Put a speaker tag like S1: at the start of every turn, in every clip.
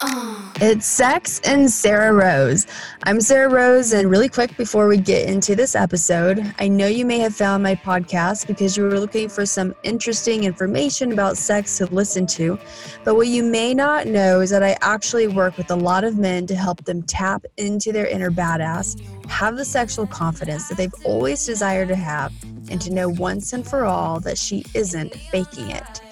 S1: It's Sex and Sarrah Rose. I'm Sarrah Rose, and really quick before we get into this episode, I know you may have found my podcast because you were looking for some interesting information about sex to listen to. But what you may not know is that I actually work with a lot of men to help them tap into their inner badass, have the sexual confidence that they've always desired to have, and to know once and for all that she isn't faking it.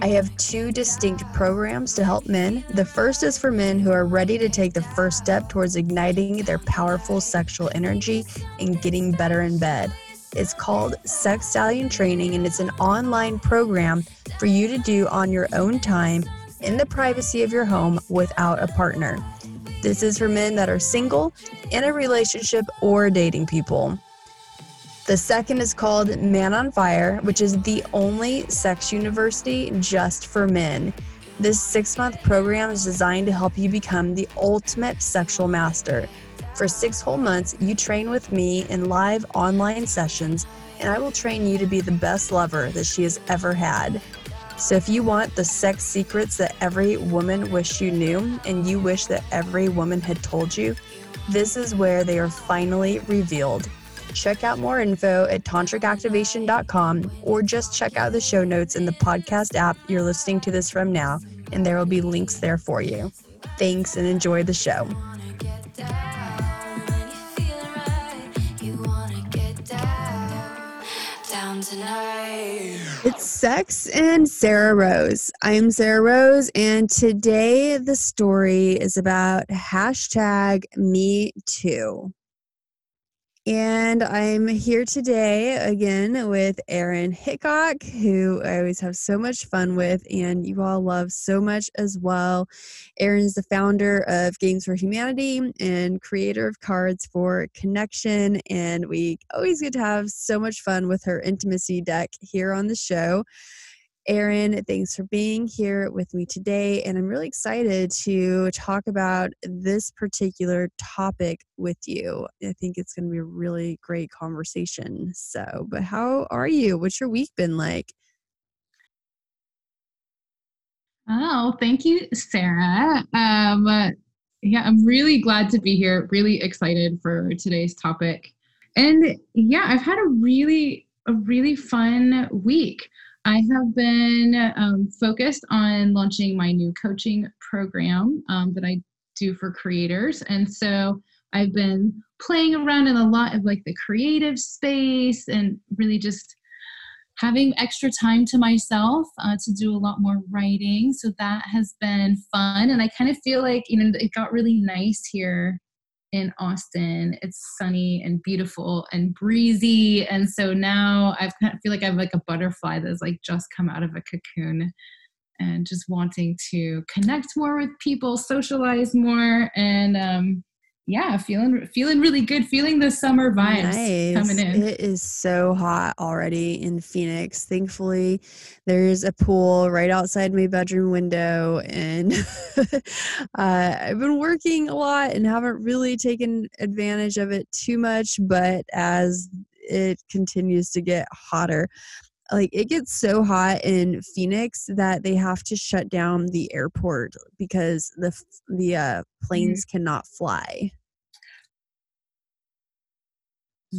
S1: I have two distinct programs to help men. The first is for men who are ready to take the first step towards igniting their powerful sexual energy and getting better in bed. It's called Sex Stallion Training, and it's an online program for you to do on your own time in the privacy of your home without a partner. This is for men that are single, in a relationship, or dating people. The second is called Man on Fire, which is the only sex university just for men. This six month program is designed to help you become the ultimate sexual master. For six whole months, you train with me in live online sessions, and I will train you to be the best lover that she has ever had. So, if you want the sex secrets that every woman wished you knew, and you wish that every woman had told you, this is where they are finally revealed. Check out more info at tantricactivation.com or just check out the show notes in the podcast app you're listening to this from now, and there will be links there for you. Thanks and enjoy the show. It's Sex and Sarrah Rose. I'm Sarrah Rose, and today the story is about hashtag me too. And I'm here today again with Erin Hickok, who I always have so much fun with, and you all love so much as well. Erin is the founder of Games for Humanity and creator of cards for Connection, and we always get to have so much fun with her intimacy deck here on the show. Erin, thanks for being here with me today. And I'm really excited to talk about this particular topic with you. I think it's going to be a really great conversation. So, but how are you? What's your week been like?
S2: Oh, thank you, Sarrah. Um, yeah, I'm really glad to be here. Really excited for today's topic. And yeah, I've had a really, a really fun week. I have been um, focused on launching my new coaching program um, that I do for creators. And so I've been playing around in a lot of like the creative space and really just having extra time to myself uh, to do a lot more writing. So that has been fun. And I kind of feel like, you know, it got really nice here in Austin. It's sunny and beautiful and breezy. And so now I kind of feel like I'm like a butterfly that's like just come out of a cocoon and just wanting to connect more with people, socialize more, and um, yeah, feeling feeling really good, feeling the summer vibes nice. coming in.
S1: It is so hot already in Phoenix. Thankfully, there's a pool right outside my bedroom window, and uh, I've been working a lot and haven't really taken advantage of it too much. But as it continues to get hotter, like it gets so hot in Phoenix that they have to shut down the airport because the the uh, mm-hmm. planes mm-hmm. cannot fly.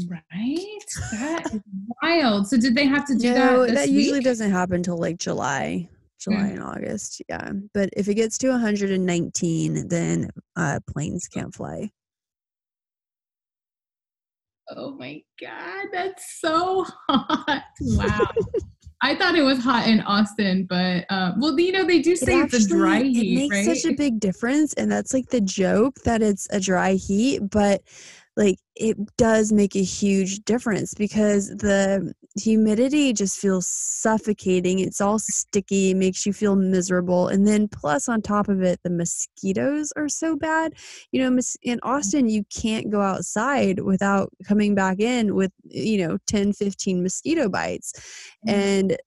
S2: Right? That is wild. So did they have to do
S1: no,
S2: that?
S1: that usually doesn't happen until like July. July mm. and August, yeah. But if it gets to 119, then uh, planes can't fly.
S2: Oh my god, that's so hot! Wow. I thought it was hot in Austin, but uh, well, you know they do say it it's a dry heat.
S1: It makes
S2: right?
S1: such a big difference, and that's like the joke that it's a dry heat. But like it does make a huge difference because the humidity just feels suffocating. It's all sticky, makes you feel miserable. And then, plus, on top of it, the mosquitoes are so bad. You know, in Austin, you can't go outside without coming back in with, you know, 10, 15 mosquito bites. Mm-hmm. And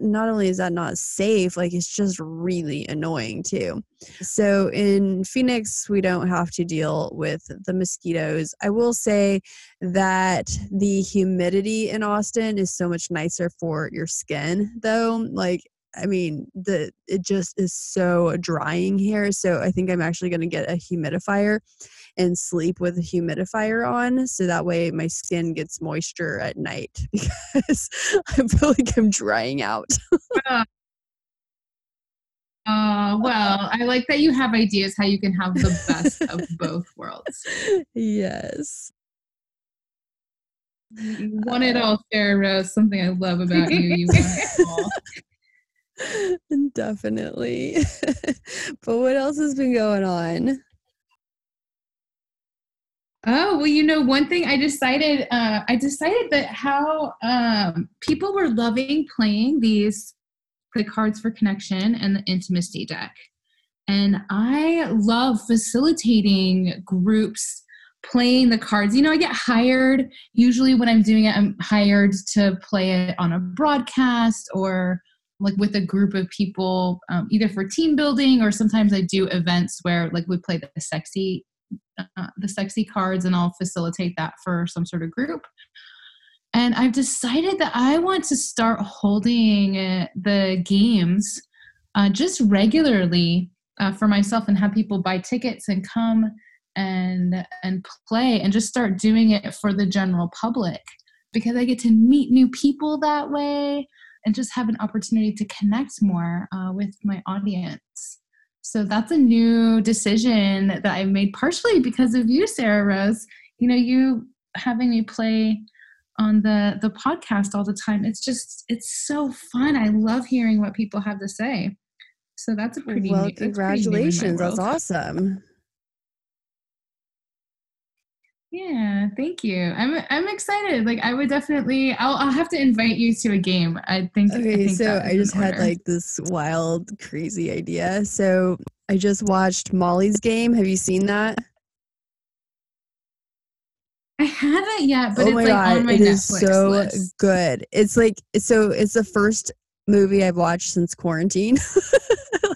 S1: not only is that not safe, like it's just really annoying too. So in Phoenix, we don't have to deal with the mosquitoes. I will say that the humidity in Austin is so much nicer for your skin, though. Like, I mean, the it just is so drying here. So I think I'm actually going to get a humidifier and sleep with a humidifier on so that way my skin gets moisture at night because I feel like I'm drying out.
S2: uh, uh, well, I like that you have ideas how you can have the best of both worlds.
S1: Yes.
S2: You want it all, Sarrah Rose. Something I love about you. You want it all.
S1: Definitely. but what else has been going on?
S2: Oh well, you know, one thing I decided, uh, I decided that how um, people were loving playing these the cards for connection and the intimacy deck, and I love facilitating groups playing the cards. You know, I get hired usually when I'm doing it. I'm hired to play it on a broadcast or like with a group of people, um, either for team building or sometimes I do events where like we play the sexy uh, the sexy cards and I'll facilitate that for some sort of group. And I've decided that I want to start holding uh, the games uh, just regularly uh, for myself and have people buy tickets and come and and play and just start doing it for the general public because I get to meet new people that way and just have an opportunity to connect more uh, with my audience. So that's a new decision that I've made partially because of you, Sarrah Rose. You know, you having me play on the the podcast all the time. It's just it's so fun. I love hearing what people have to say. So that's a pretty
S1: well.
S2: New,
S1: congratulations! That's, that's awesome.
S2: Yeah, thank you. I'm I'm excited. Like I would definitely I'll I'll have to invite you to a game. I think
S1: Okay,
S2: I think
S1: so I just had like this wild crazy idea. So I just watched Molly's game. Have you seen that?
S2: I haven't yet, but
S1: oh
S2: it's
S1: my
S2: like
S1: god,
S2: on my
S1: it
S2: Netflix
S1: is so
S2: list.
S1: good. It's like so it's the first movie I've watched since quarantine.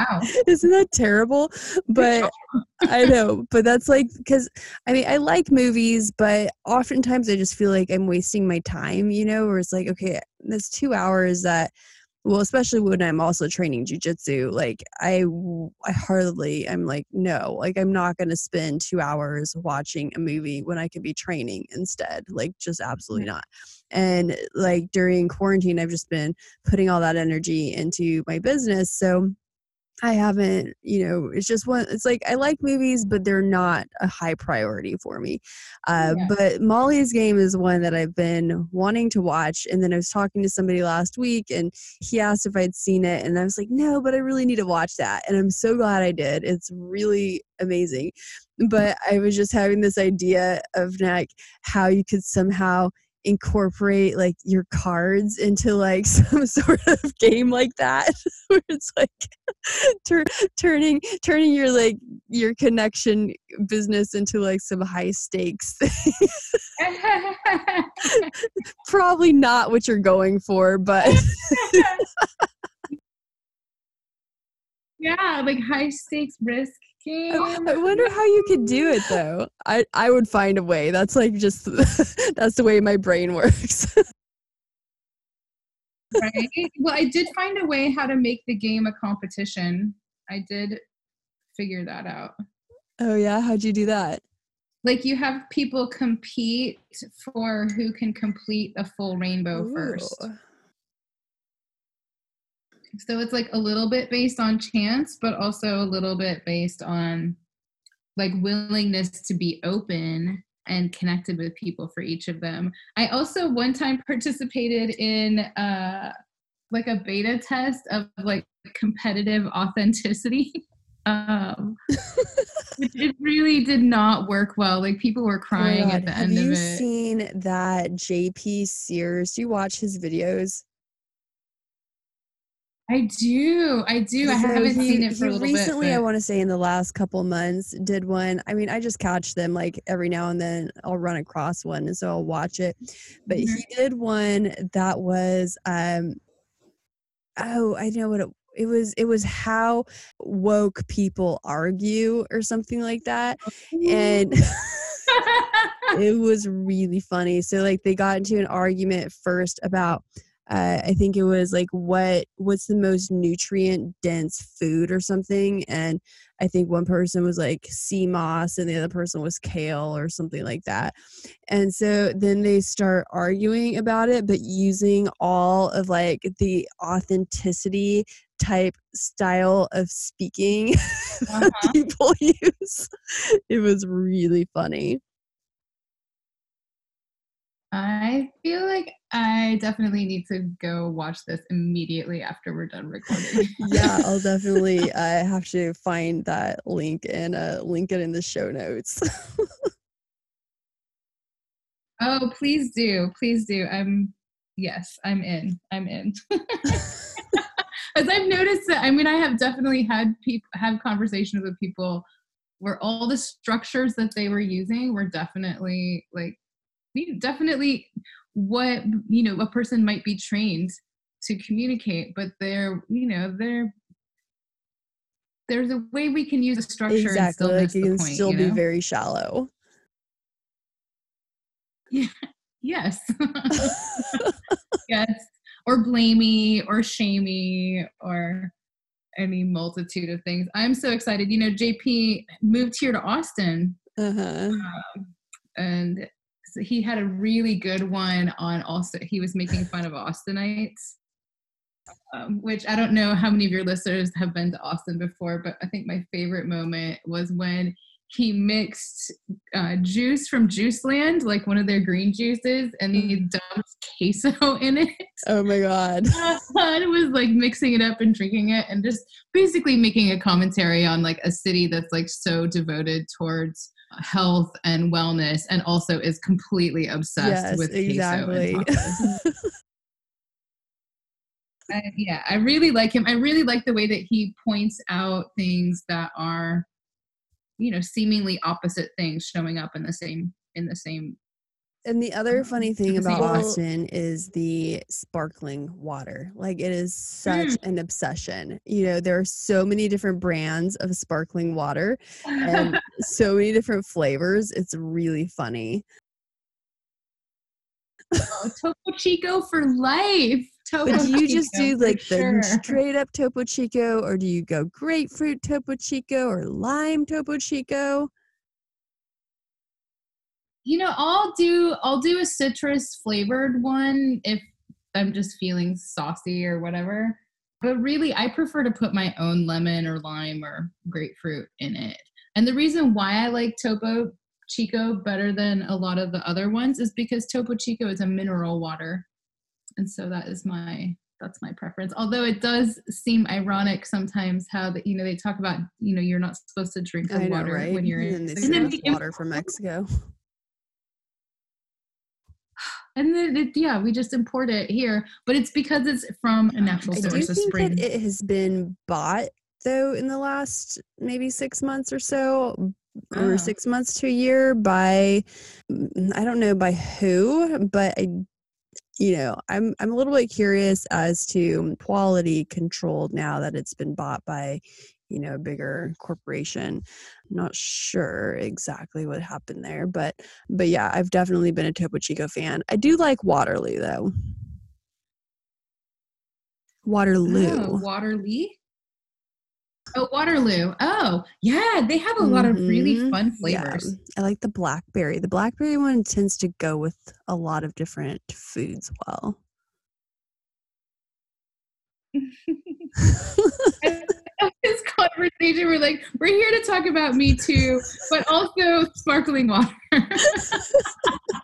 S2: Wow.
S1: Isn't that terrible? But I know, but that's like because I mean I like movies, but oftentimes I just feel like I'm wasting my time, you know, where it's like, okay, there's two hours that well, especially when I'm also training jujitsu, like I, I hardly, I'm like, no, like I'm not going to spend two hours watching a movie when I could be training instead. Like, just absolutely mm-hmm. not. And like during quarantine, I've just been putting all that energy into my business. So I haven't, you know, it's just one, it's like I like movies, but they're not a high priority for me. Uh,
S2: Yeah.
S1: But Molly's Game is one that I've been wanting to watch. And then I was talking to somebody last week and he asked if I'd seen it. And I was like, no, but I really need to watch that. And I'm so glad I did. It's really amazing. But I was just having this idea of like how you could somehow incorporate like your cards into like some sort of game like that where it's like tur- turning turning your like your connection business into like some high stakes probably not what you're going for but
S2: yeah, like high stakes risk.
S1: I wonder how you could do it though. I I would find a way. That's like just that's the way my brain works.
S2: right? Well, I did find a way how to make the game a competition. I did figure that out.
S1: oh yeah, how'd you do that?
S2: Like you have people compete for who can complete a full rainbow first. So it's like a little bit based on chance, but also a little bit based on like willingness to be open and connected with people for each of them. I also one time participated in uh like a beta test of like competitive authenticity. um it really did not work well. Like people were
S1: Oh
S2: crying
S1: God,
S2: at the
S1: Have
S2: end of it.
S1: Have you seen that JP Sears? Do you watch his videos?
S2: I do. I do. I haven't
S1: he-
S2: seen it for a little
S1: recently,
S2: bit.
S1: I want to say in the last couple months, did one. I mean, I just catch them like every now and then. I'll run across one, and so I'll watch it. But
S2: Mhm.
S1: he did one that was, um, oh, I know what it. It was. It was how woke people argue, or something like that, and. it was really funny. So like they got into an argument first about uh, I think it was like what what's the most nutrient dense food or something, and I think one person was like sea moss and the other person was kale or something like that. And so then they start arguing about it, but using all of like the authenticity type style of speaking uh-huh. that people use. It was really funny.
S2: I feel like I definitely need to go watch this immediately after we're done recording.
S1: yeah, I'll definitely uh, have to find that link and uh, link it in the show notes.
S2: oh, please do. Please do. I'm, yes, I'm in. I'm in. As I've noticed that, I mean, I have definitely had people have conversations with people where all the structures that they were using were definitely like definitely what you know a person might be trained to communicate but they're you know they're there's a way we can use a structure exactly like
S1: you can point, still you know? be very shallow
S2: yeah yes yes or blamey or shamey or any multitude of things i'm so excited you know jp moved here to austin uh-huh. um, and he had a really good one on also he was making fun of austinites um, which i don't know how many of your listeners have been to austin before but i think my favorite moment was when he mixed uh, juice from Juiceland, like one of their green juices, and he mm. dumped queso in it.
S1: Oh my god!
S2: and it was like mixing it up and drinking it, and just basically making a commentary on like a city that's like so devoted towards health and wellness and also is completely obsessed yes, with exactly. I, yeah, I really like him. I really like the way that he points out things that are, you know, seemingly opposite things showing up in the same in the same
S1: and the other funny thing about Austin is the sparkling water. Like it is such mm. an obsession. You know, there are so many different brands of sparkling water and so many different flavors. It's really funny.
S2: Oh, Topo Chico for life.
S1: Topo but do you just do like the sure. straight up Topo Chico or do you go grapefruit Topo Chico or lime Topo Chico?
S2: You know i'll do i'll do a citrus flavored one if i'm just feeling saucy or whatever. But really i prefer to put my own lemon or lime or grapefruit in it. And the reason why i like topo chico better than a lot of the other ones is because topo chico is a mineral water. And so that is my that's my preference. Although it does seem ironic sometimes how that you know they talk about you know you're not supposed to drink the water right? when you're in
S1: and then water from mexico
S2: and then it, yeah, we just import it here. But it's because it's from a natural source. I do
S1: think that it has been bought though in the last maybe six months or so or ah. six months to a year by mm, I don't know by who, but I you know, I'm I'm a little bit curious as to quality controlled now that it's been bought by, you know, a bigger corporation. not sure exactly what happened there, but but yeah, I've definitely been a Topo Chico fan. I do like Waterloo though. Waterloo.
S2: Oh, Waterloo. Oh, Waterloo. Oh, yeah, they have a lot of really mm-hmm. fun flavors. Yeah.
S1: I like the blackberry. The blackberry one tends to go with a lot of different foods well.
S2: conversation, we're like, we're here to talk about Me Too, but also sparkling water.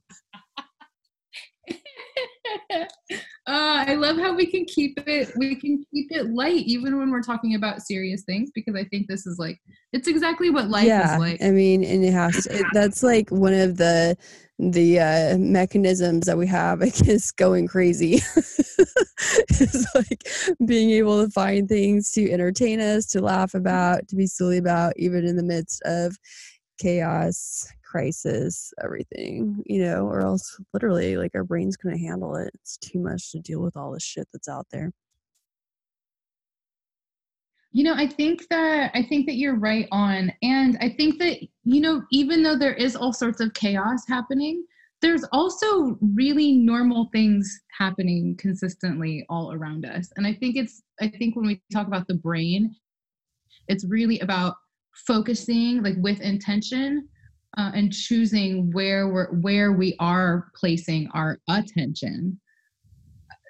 S2: Uh, I love how we can keep it we can keep it light even when we're talking about serious things because I think this is like it's exactly what life yeah, is like.
S1: I mean, and it has to, it, that's like one of the the uh, mechanisms that we have against going crazy. it's like being able to find things to entertain us, to laugh about, to be silly about, even in the midst of chaos, crisis, everything, you know, or else literally like our brains couldn't handle it. It's too much to deal with all the shit that's out there.
S2: You know, I think that I think that you're right on. And I think that, you know, even though there is all sorts of chaos happening, there's also really normal things happening consistently all around us and i think it's i think when we talk about the brain it's really about focusing like with intention uh, and choosing where we're where we are placing our attention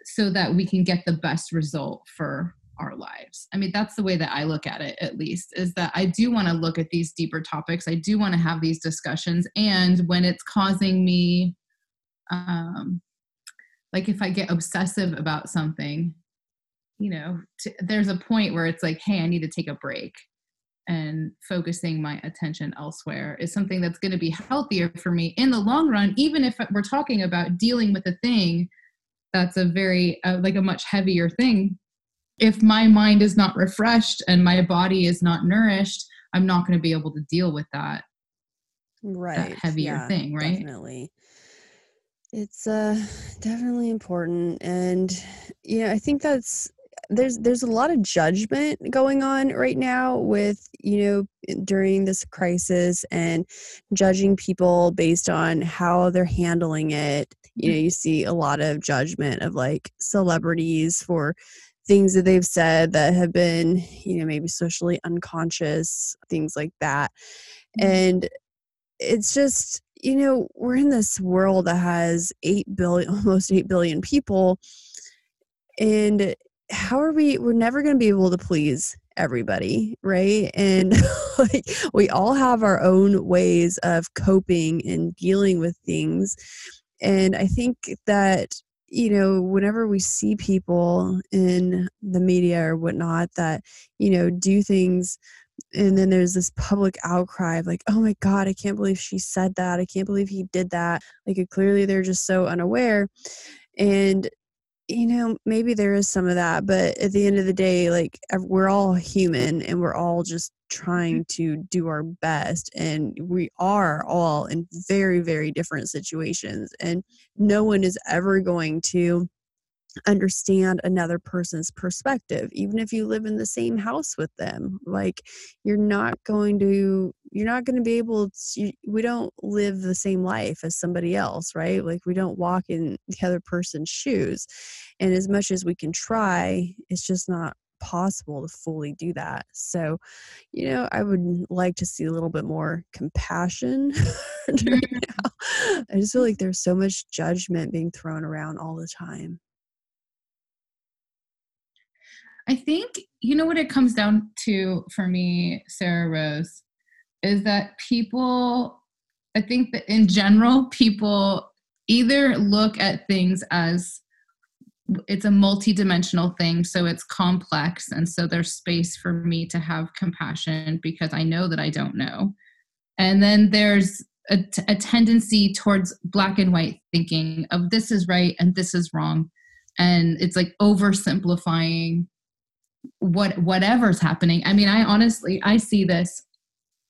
S2: so that we can get the best result for our lives. I mean, that's the way that I look at it, at least, is that I do want to look at these deeper topics. I do want to have these discussions. And when it's causing me, um, like if I get obsessive about something, you know, there's a point where it's like, hey, I need to take a break. And focusing my attention elsewhere is something that's going to be healthier for me in the long run, even if we're talking about dealing with a thing that's a very, uh, like a much heavier thing if my mind is not refreshed and my body is not nourished, I'm not going to be able to deal with that
S1: right
S2: that heavier
S1: yeah,
S2: thing, right?
S1: Definitely. It's uh definitely important and you know, I think that's there's there's a lot of judgment going on right now with you know during this crisis and judging people based on how they're handling it you know you see a lot of judgment of like celebrities for things that they've said that have been, you know, maybe socially unconscious, things like that. Mm-hmm. And it's just, you know, we're in this world that has 8 billion, almost 8 billion people. And how are we, we're never going to be able to please everybody, right? And like we all have our own ways of coping and dealing with things. And I think that you know, whenever we see people in the media or whatnot that, you know, do things and then there's this public outcry of like, oh my God, I can't believe she said that. I can't believe he did that. Like, clearly they're just so unaware. And you know, maybe there is some of that, but at the end of the day, like we're all human and we're all just mm-hmm. trying to do our best. And we are all in very, very different situations. And no one is ever going to understand another person's perspective even if you live in the same house with them like you're not going to you're not going to be able to we don't live the same life as somebody else right? Like we don't walk in the other person's shoes and as much as we can try it's just not possible to fully do that. So you know i would like to see a little bit more compassion right mm-hmm. now. I just feel like there's so much judgment being thrown around all the time
S2: I think, you know what it comes down to for me, Sarrah Rose, is that people, I think that in general, people either look at things as it's a multidimensional thing, so it's complex, and so there's space for me to have compassion because I know that I don't know. And then there's a, t- a tendency towards black and white thinking of this is right and this is wrong. And it's like oversimplifying what whatever's happening. I mean i honestly i see this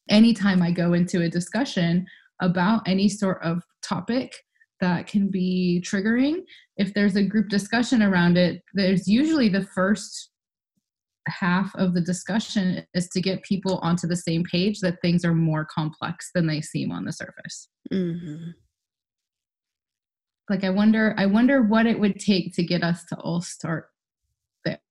S2: anytime i go into a discussion about any sort of topic that can be triggering. If there's a group discussion around it there's usually the first half of the discussion is to get people onto the same page that things are more complex than they seem on the surface. Mm-hmm. like i wonder i wonder what it would take to get us to all start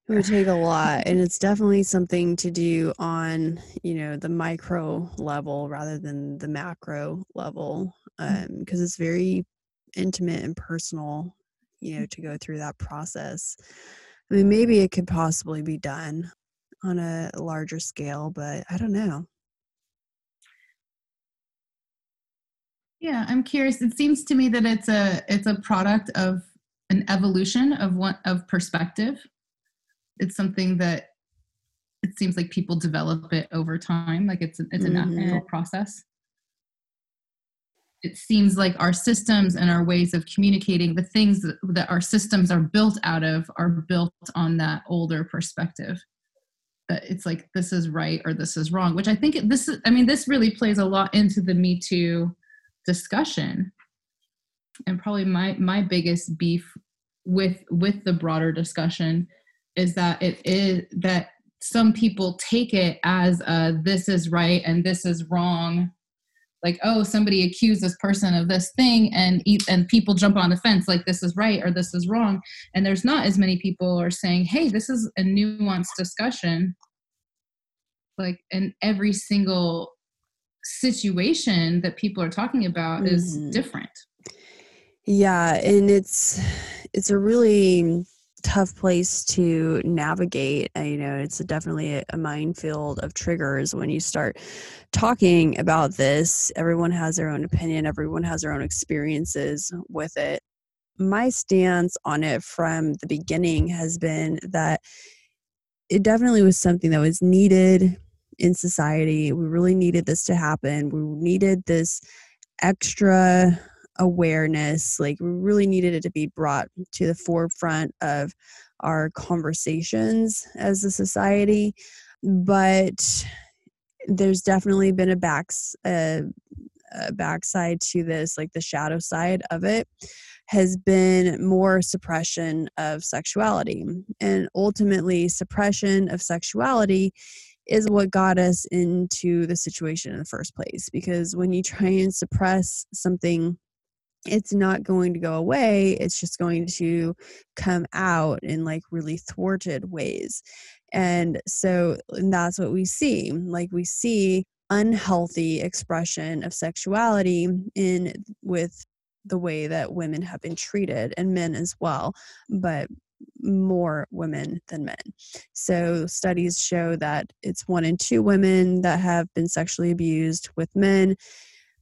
S1: it would take a lot and it's definitely something to do on you know the micro level rather than the macro level because mm. um, it's very intimate and personal you know to go through that process. I mean maybe it could possibly be done on a larger scale but i don't know.
S2: Yeah i'm curious. It seems to me that it's a it's a product of an evolution of one of perspective it's something that it seems like people develop it over time like it's it's a mm-hmm. natural process. It seems like our systems and our ways of communicating the things that, that our systems are built out of are built on that older perspective. That it's like this is right or this is wrong which i think this is i mean this really plays a lot into the me too discussion. And probably my my biggest beef with with the broader discussion is that it is that some people take it as a, this is right and this is wrong. Like oh somebody accused this person of this thing and eat and people jump on the fence like this is right or this is wrong. And there's not as many people are saying hey this is a nuanced discussion. Like in every single situation that people are talking about mm-hmm. is different.
S1: Yeah and it's it's a really tough place to navigate. You know, it's definitely a minefield of triggers when you start talking about this. Everyone has their own opinion, everyone has their own experiences with it. My stance on it from the beginning has been that it definitely was something that was needed in society. We really needed this to happen. We needed this extra awareness like we really needed it to be brought to the forefront of our conversations as a society but there's definitely been a backs a, a backside to this like the shadow side of it has been more suppression of sexuality and ultimately suppression of sexuality is what got us into the situation in the first place because when you try and suppress something it's not going to go away it's just going to come out in like really thwarted ways and so and that's what we see like we see unhealthy expression of sexuality in with the way that women have been treated and men as well but more women than men. So studies show that it's one in two women that have been sexually abused with men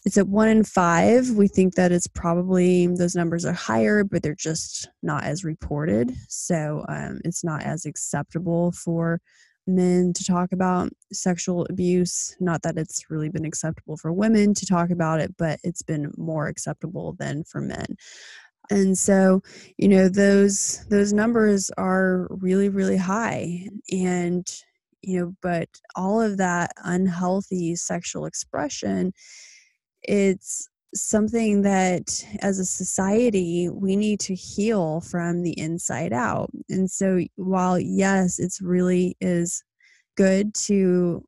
S1: it's at one in five. We think that it's probably those numbers are higher, but they're just not as reported. So um, it's not as acceptable for men to talk about sexual abuse. Not that it's really been acceptable for women to talk about it, but it's been more acceptable than for men. And so, you know, those those numbers are really, really high. And, you know, but all of that unhealthy sexual expression it's something that as a society we need to heal from the inside out and so while yes it's really is good to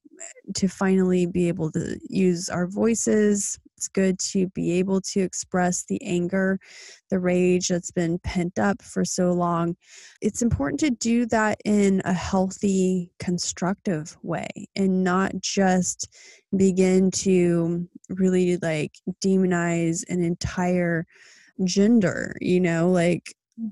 S1: to finally be able to use our voices it's good to be able to express the anger, the rage that's been pent up for so long. It's important to do that in a healthy, constructive way and not just begin to really like demonize an entire gender, you know, like mm.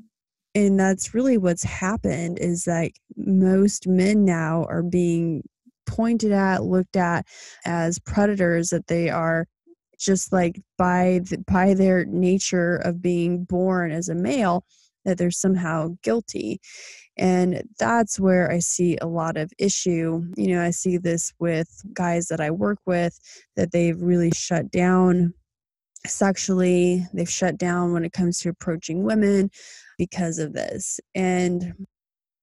S1: and that's really what's happened is like most men now are being pointed at looked at as predators that they are just like by the, by their nature of being born as a male that they're somehow guilty and that's where i see a lot of issue you know i see this with guys that i work with that they've really shut down sexually they've shut down when it comes to approaching women because of this and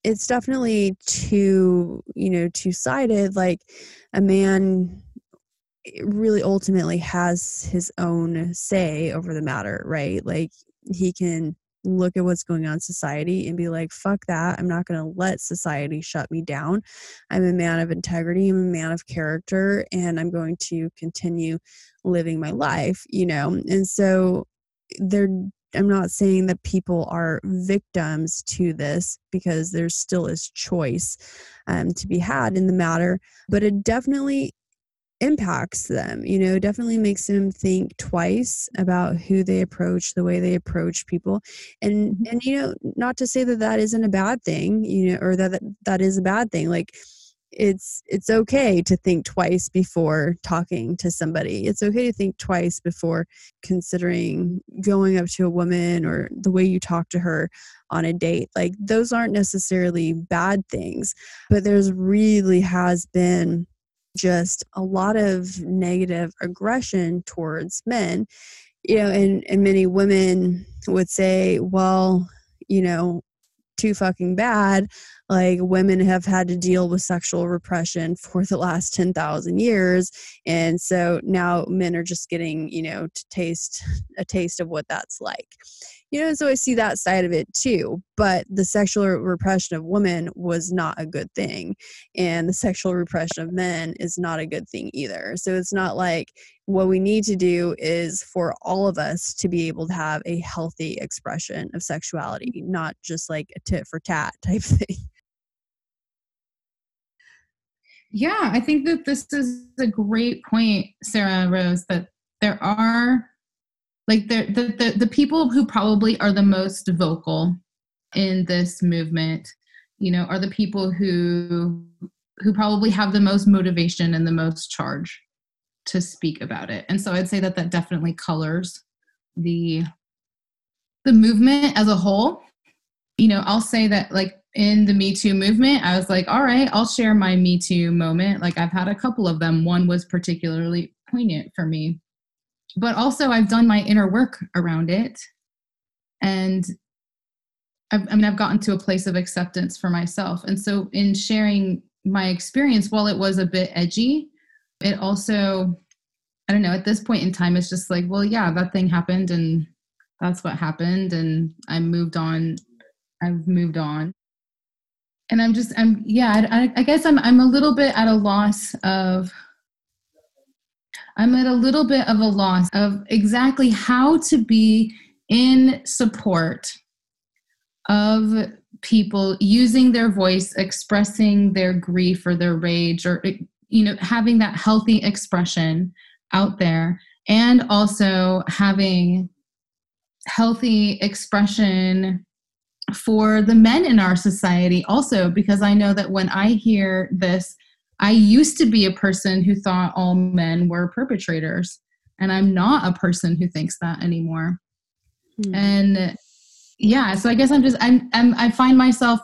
S1: it's definitely two you know two sided like a man eh, really ultimately has his own say over the matter, right? Like he can look at what's going on in society and be like, fuck that. I'm not going to let society shut me down. I'm a man of integrity, I'm a man of character, and I'm going to continue living my life, you know? And so there I'm not saying that people are victims to this because there still is choice um, to be had in the matter, but it definitely impacts them you know definitely makes them think twice about who they approach the way they approach people. And mm-hmm. and you know not to say that that isn't a bad thing you know or that that, that is a bad thing like it's it's okay to think twice before talking to somebody. It's okay to think twice before considering going up to a woman or the way you talk to her on a date. Like those aren't necessarily bad things but there's really has been just a lot of negative aggression towards men you know and, and many women would say well you know too fucking bad like women have had to deal with sexual repression for the last 10,000 years and so now men are just getting you know to taste a taste of what that's like you know, so I see that side of it too. But the sexual repression of women was not a good thing. And the sexual repression of men is not a good thing either. So it's not like what we need to do is for all of us to be able to have a healthy expression of sexuality, not just like a tit for tat type thing.
S2: Yeah, I think that this is a great point, Sarrah Rose, that there are like the, the the people who probably are the most vocal in this movement you know are the people who who probably have the most motivation and the most charge to speak about it. And so i'd say that that definitely colors the the movement as a whole. You know i'll say that like in the me too movement i was like all right i'll share my me too moment like i've had a couple of them one was particularly poignant for me but also I've done my inner work around it. And I've, I mean, I've gotten to a place of acceptance for myself. And so in sharing my experience, while it was a bit edgy, it also, I don't know, at this point in time, it's just like, well, yeah, that thing happened and that's what happened. And I moved on. I've moved on. And I'm just, I'm, yeah, I, I guess I'm, I'm a little bit at a loss of I'm at a little bit of a loss of exactly how to be in support of people using their voice, expressing their grief or their rage, or, you know, having that healthy expression out there, and also having healthy expression for the men in our society also because i know that when i hear this I used to be a person who thought all men were perpetrators, and I'm not a person who thinks that anymore. Mm. And yeah, so I guess I'm just I'm, I'm I find myself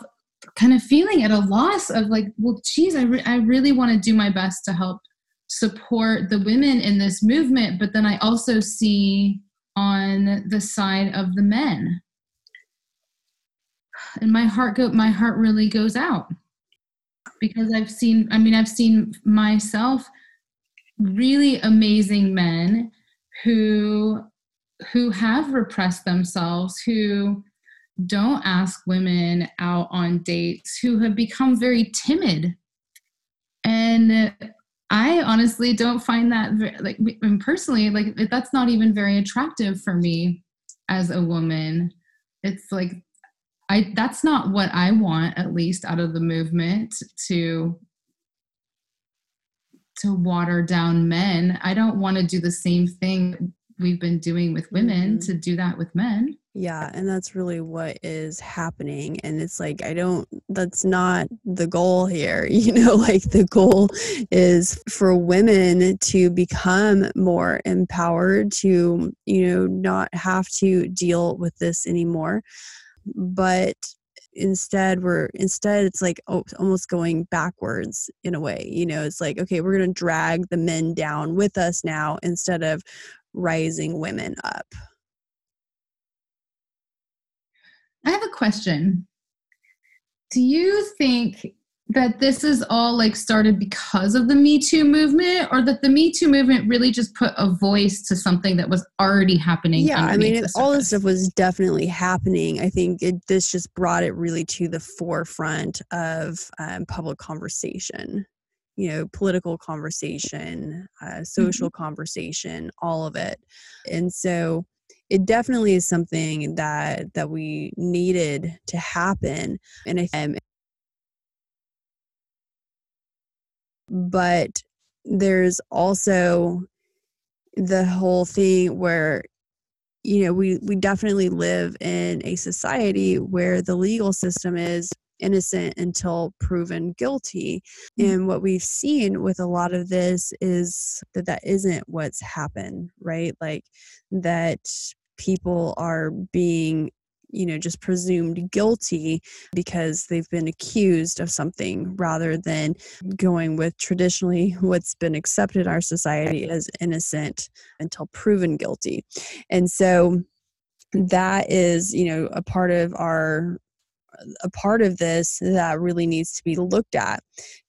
S2: kind of feeling at a loss of like, well, geez, I re- I really want to do my best to help support the women in this movement, but then I also see on the side of the men, and my heart go my heart really goes out. Because I've seen, I mean, I've seen myself really amazing men who who have repressed themselves who don't ask women out on dates who have become very timid. And i honestly don't find that like personally like that's not even very attractive for me as a woman. It's like I that's not what I want at least out of the movement to to water down men. I don't want to do the same thing we've been doing with women mm-hmm. to do that with men.
S1: Yeah, and that's really what is happening. And it's like, I don't, that's not the goal here. You know, like the goal is for women to become more empowered, to, you know, not have to deal with this anymore but instead we're instead it's like oh, almost going backwards in a way you know it's like okay we're going to drag the men down with us now instead of rising women up.
S2: I have a question. Do you think that this is all like started because of the Me Too movement, or that the Me Too movement really just put a voice to something that was already happening?
S1: Yeah, I mean, all this stuff was definitely happening. I think it, this just brought it really to the forefront of um, public conversation. You know, political conversation, uh, social mm-hmm. conversation, all of it, and so it definitely is something that that we needed to happen and i um, but there's also the whole thing where you know we we definitely live in a society where the legal system is innocent until proven guilty mm-hmm. and what we've seen with a lot of this is that that isn't what's happened right like that people are being you know just presumed guilty because they've been accused of something rather than going with traditionally what's been accepted in our society as innocent until proven guilty. And so that is you know a part of our a part of this that really needs to be looked at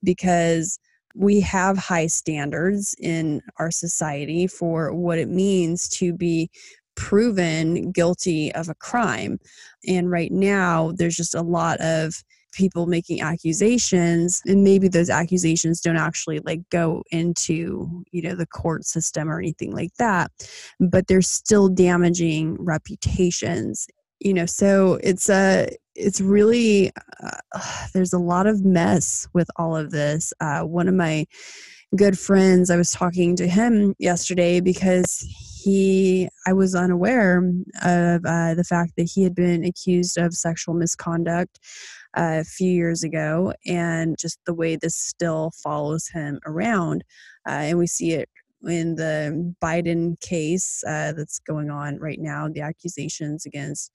S1: because we have high standards in our society for what it means to be proven guilty of a crime. And right now, there's just a lot of people making accusations and maybe those accusations don't actually like go into you know the court system or anything like that but they're still damaging reputations you know so it's a it's really uh, there's a lot of mess with all of this uh, one of my good friends i was talking to him yesterday because he i was unaware of uh, the fact that he had been accused of sexual misconduct uh, a few years ago and just the way this still follows him around uh, and we see it in the biden case uh, that's going on right now the accusations against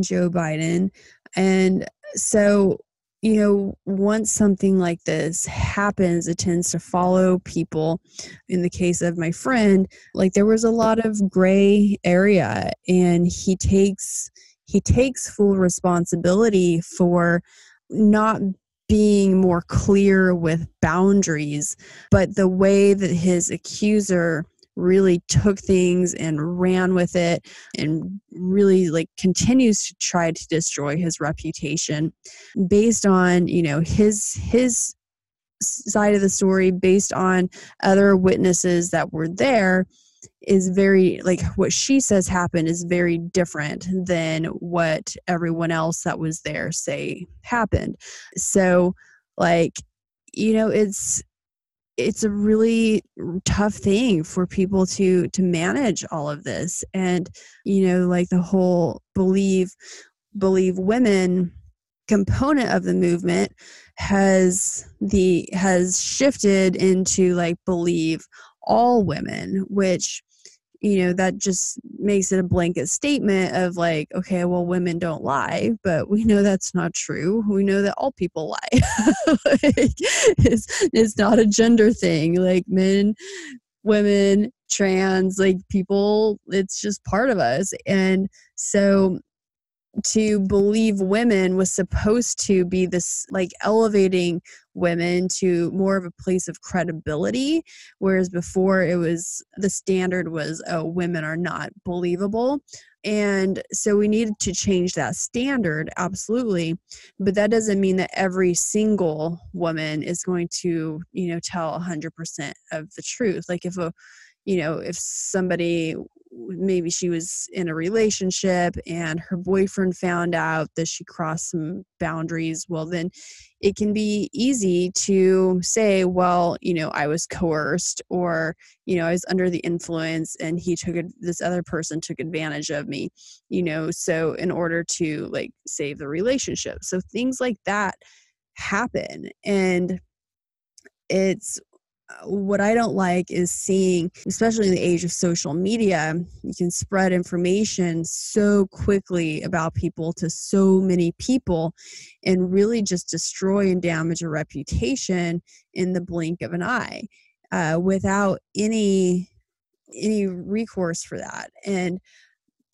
S1: joe biden. And so you know, once something like this happens, it tends to follow people. In the case of my friend, like there was a lot of gray area, and he takes he takes full responsibility for not being more clear with boundaries, but the way that his accuser really took things and ran with it and really like continues to try to destroy his reputation based on you know his his side of the story based on other witnesses that were there is very like what she says happened is very different than what everyone else that was there say happened. So like you know it's it's a really tough thing for people to to manage all of this. And you know like the whole believe believe women component of the movement has the has shifted into like believe all women which you know that just makes it a blanket statement of like okay well women don't lie but we know that's not true. We know that all people lie. It's, it's not a gender thing. Like men women trans like people it's just part of us. And so to believe women was supposed to be this like elevating women to more of a place of credibility whereas before it was the standard was oh women are not believable. And so we needed to change that standard absolutely. But that doesn't mean that every single woman is going to you know tell 100% of the truth. Like if a you know if somebody maybe she was in a relationship and her boyfriend found out that she crossed some boundaries well then it can be easy to say well you know i was coerced or you know i was under the influence and he took it this other person took advantage of me you know so in order to like save the relationship. So things like that happen and it's what I don't like is seeing, especially in the age of social media, you can spread information so quickly about people to so many people and really just destroy and damage a reputation in the blink of an eye uh, without any any recourse for that. And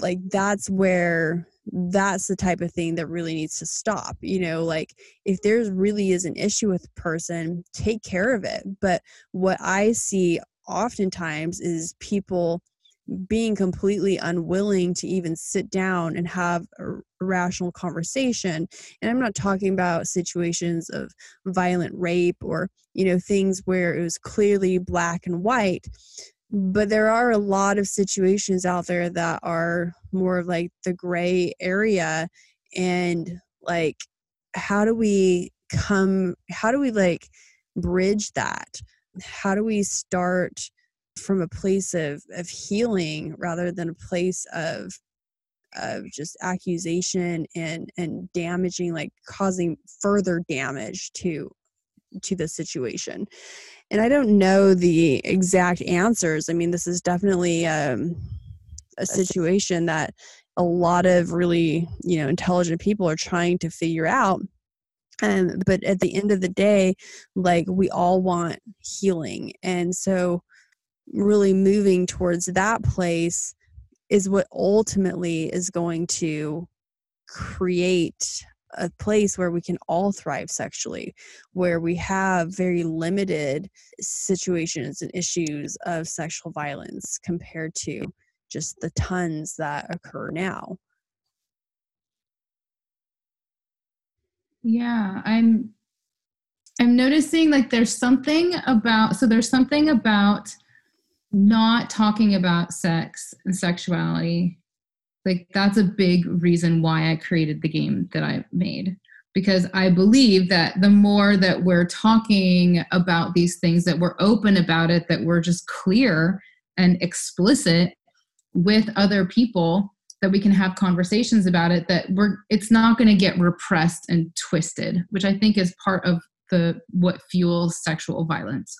S1: like that's where that's the type of thing that really needs to stop you know like if there's really is an issue with a person take care of it. But what i see oftentimes is people being completely unwilling to even sit down and have a rational conversation. And i'm not talking about situations of violent rape or you know things where it was clearly black and white but there are a lot of situations out there that are more of like the gray area and like how do we come how do we like bridge that? How do we start from a place of of healing rather than a place of of just accusation and and damaging like causing further damage to to the situation and I don't know the exact answers. I mean, this is definitely um, a situation that a lot of really, you know, intelligent people are trying to figure out. Um, but at the end of the day, like we all want healing. And so, really moving towards that place is what ultimately is going to create a place where we can all thrive sexually, where we have very limited situations and issues of sexual violence compared to just the tons that occur now.
S2: Yeah, I'm I'm noticing like there's something about so there's something about not talking about sex and sexuality like that's a big reason why I created the game that I made. Because I believe that the more that we're talking about these things that we're open about it that we're just clear and explicit with other people that we can have conversations about it that we're it's not going to get repressed and twisted which i think is part of the what fuels sexual violence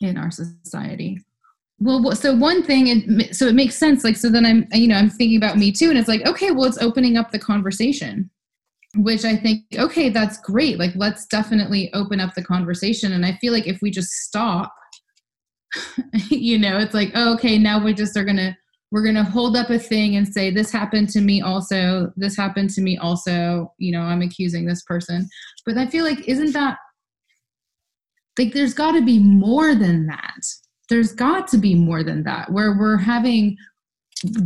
S2: in our society well so one thing so it makes sense like so then i'm you know i'm thinking about me too and it's like okay well it's opening up the conversation which i think okay that's great like let's definitely open up the conversation and i feel like if we just stop you know it's like oh, okay now we just are gonna we're gonna hold up a thing and say this happened to me also this happened to me also you know i'm accusing this person. But i feel like isn't that like there's got to be more than that there's got to be more than that where we're having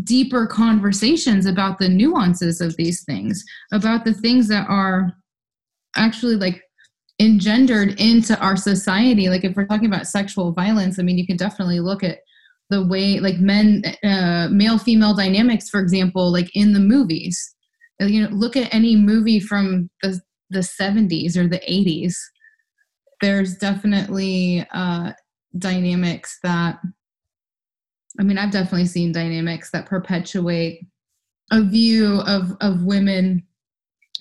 S2: deeper conversations about the nuances of these things about the things that are actually like engendered into our society. Like if we're talking about sexual violence i mean you can definitely look at the way like men uh, male female dynamics for example like in the movies. You know look at any movie from the the 70s or the 80s there's definitely uh, dynamics that i mean i've definitely seen dynamics that perpetuate a view of of women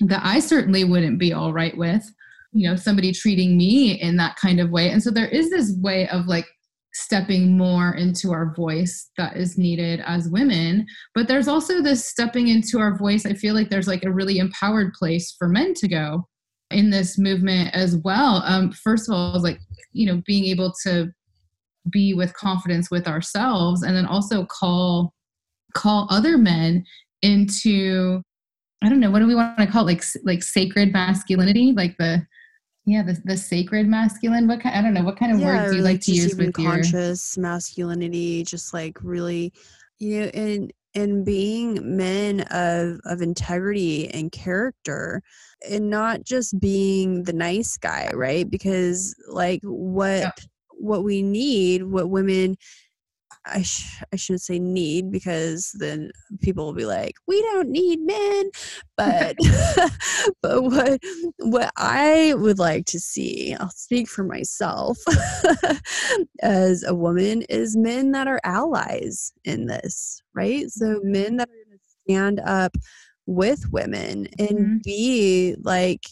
S2: that i certainly wouldn't be all right with you know somebody treating me in that kind of way. And so there is this way of like stepping more into our voice that is needed as women but there's also this stepping into our voice. I feel like there's like a really empowered place for men to go in this movement as well. Um first of all like you know being able to be with confidence with ourselves and then also call call other men into i don't know what do we want to call it? Like like sacred masculinity? Like the yeah the, the sacred masculine? What kind i don't know what kind of yeah, words do you like, like to use with
S1: conscious your... masculinity just like really you know and and being men of of integrity and character and not just being the nice guy right? Because like what yeah what we need, what women I, sh- I shouldn't say need because then people will be like we don't need men. But but what what I would like to see I'll speak for myself as a woman is men that are allies in this right? So men that are going to stand up with women and mm-hmm. be like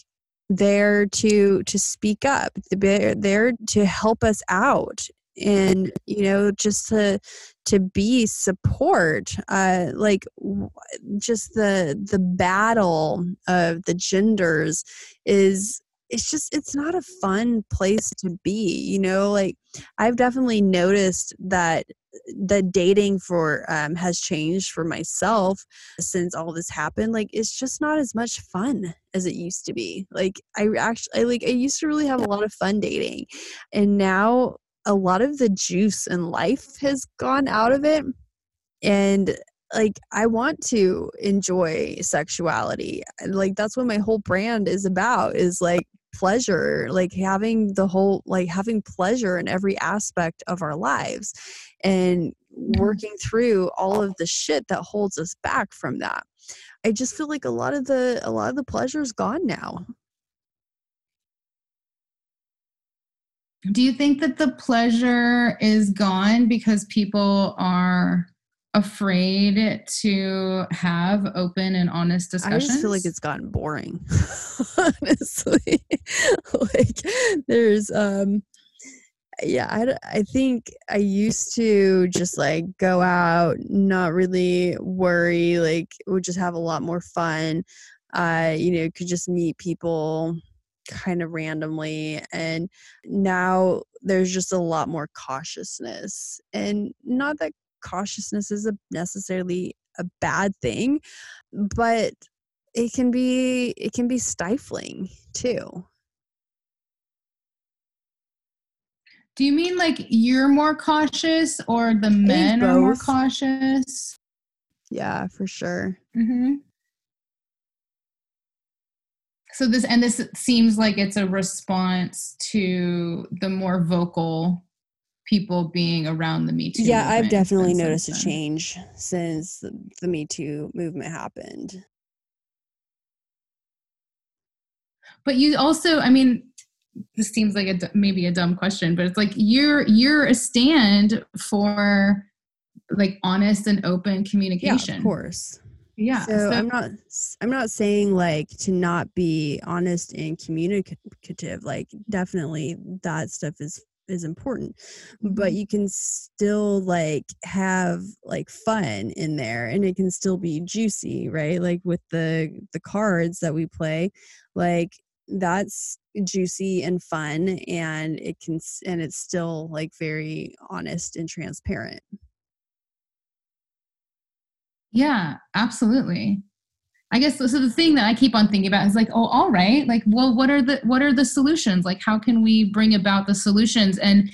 S1: there to to speak up they're there to help us out and you know just to to be support uh like just the the battle of the genders is it's just it's not a fun place to be you know like i've definitely noticed that the dating for um, has changed for myself since all this happened like it's just not as much fun as it used to be like i actually I, like i used to really have a lot of fun dating and now a lot of the juice in life has gone out of it and like I want to enjoy sexuality. Like that's what my whole brand is about is like pleasure, like having the whole like having pleasure in every aspect of our lives and mm-hmm. working through all of the shit that holds us back from that. I just feel like a lot of the a lot of the pleasure is gone now.
S2: Do you think that the pleasure is gone because people are afraid to have open and honest discussions?
S1: I just feel like it's gotten boring. honestly. like there's um yeah, I, I think I used to just like go out, not really worry, like would just have a lot more fun. Uh, you know, could just meet people kind of randomly. And now there's just a lot more cautiousness. And not that cautiousness is a necessarily a bad thing, but it can be it can be stifling too
S2: Do you mean like you're more cautious or the men are more cautious?
S1: Yeah, for sure.
S2: Mm-hmm. So this and this seems like it's a response to the more vocal people being around the Me Too.
S1: Yeah, I've definitely noticed a change since the, the Me Too movement happened.
S2: But you also, I mean, this seems like a maybe a dumb question, but it's like you're you're a stand for like honest and open communication.
S1: Yeah, of course.
S2: Yeah.
S1: So, so, I'm not I'm not saying like to not be honest and communicative. Like definitely that stuff is is important but mm-hmm. you can still like have like fun in there and it can still be juicy right? Like with the the cards that we play like that's juicy and fun and it can and it's still like very honest and transparent.
S2: Yeah absolutely i guess so the thing that i keep on thinking about is like oh all right like well what are the what are the solutions? Like how can we bring about the solutions? And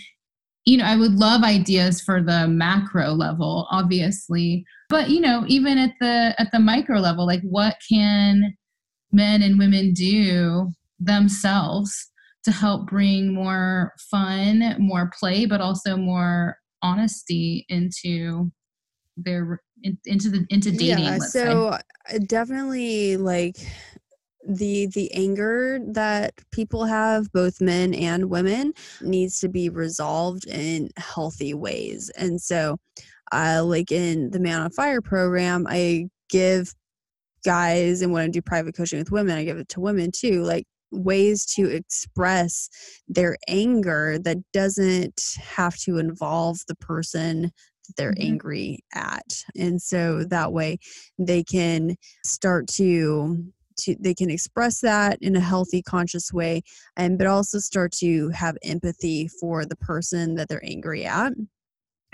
S2: you know i would love ideas for the macro level obviously. But you know even at the at the micro level like what can men and women do themselves to help bring more fun, more play, but also more honesty into their into the into dating.
S1: Yeah, so say. definitely like the the anger that people have both men and women needs to be resolved in healthy ways and so uh like in the man on fire program i give guys and when i do private coaching with women i give it to women too like ways to express their anger that doesn't have to involve the person they're mm-hmm. angry at and so that way they can start to to they can express that in a healthy conscious way and but also start to have empathy for the person that they're angry at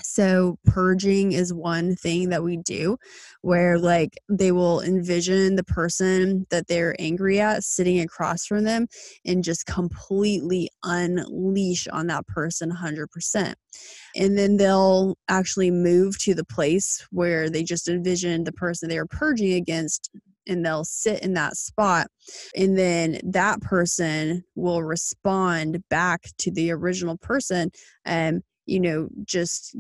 S1: so, purging is one thing that we do where, like, they will envision the person that they're angry at sitting across from them and just completely unleash on that person 100%. And then they'll actually move to the place where they just envisioned the person they were purging against and they'll sit in that spot and then that person will respond back to the original person and you know just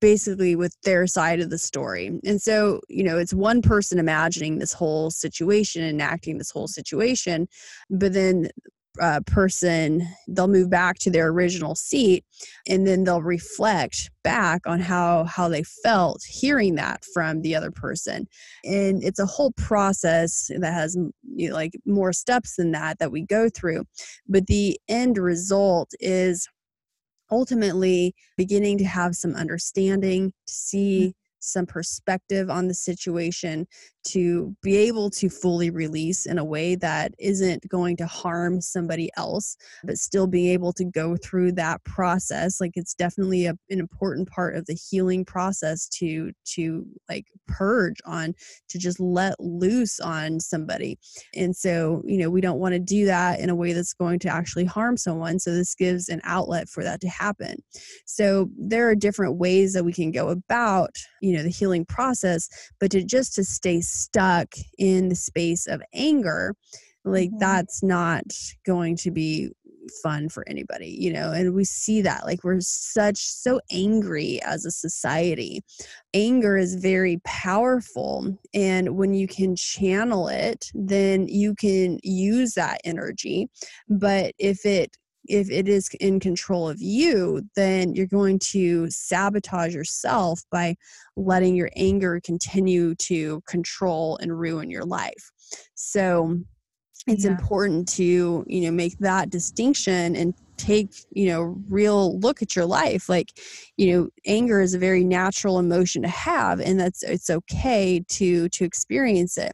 S1: basically with their side of the story. And so, you know, it's one person imagining this whole situation, enacting this whole situation, but then a person they'll move back to their original seat and then they'll reflect back on how how they felt hearing that from the other person and it's a whole process that has you know, like more steps than that that we go through but the end result is ultimately beginning to have some understanding, to see mm. Some perspective on the situation to be able to fully release in a way that isn't going to harm somebody else but still being able to go through that process. Like it's definitely a, an important part of the healing process to to like purge on to just let loose on somebody. And so you know we don't want to do that in a way that's going to actually harm someone so this gives an outlet for that to happen. So there are different ways that we can go about you know the healing process but to just to stay stuck in the space of anger like mm-hmm. that's not going to be fun for anybody you know and we see that like we're such so angry as a society anger is very powerful and when you can channel it then you can use that energy but if it if it is in control of you, then you're going to sabotage yourself by letting your anger continue to control and ruin your life. So it's yeah. important to, you know, make that distinction and take you know real look at your life like you know anger is a very natural emotion to have and that's it's okay to to experience it.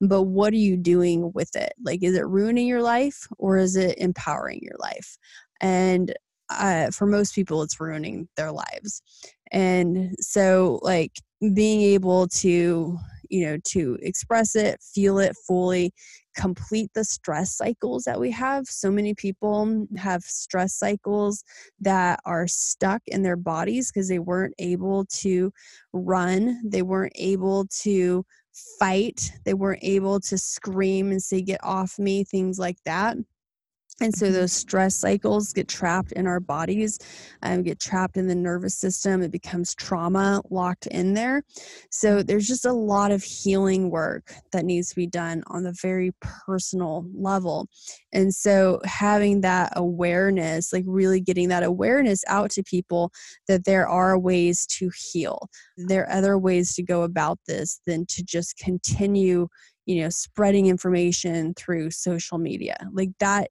S1: But what are you doing with it? Like is it ruining your life or is it empowering your life? And uh, for most people it's ruining their lives. And so like being able to you know to express it feel it fully complete the stress cycles that we have. So many people have stress cycles that are stuck in their bodies because they weren't able to run they weren't able to fight they weren't able to scream and say get off me things like that and so mm-hmm. those stress cycles get trapped in our bodies, um, get trapped in the nervous system. It becomes trauma locked in there. So there's just a lot of healing work that needs to be done on the very personal level. And so having that awareness, like really getting that awareness out to people that there are ways to heal. There are other ways to go about this than to just continue you know spreading information through social media like that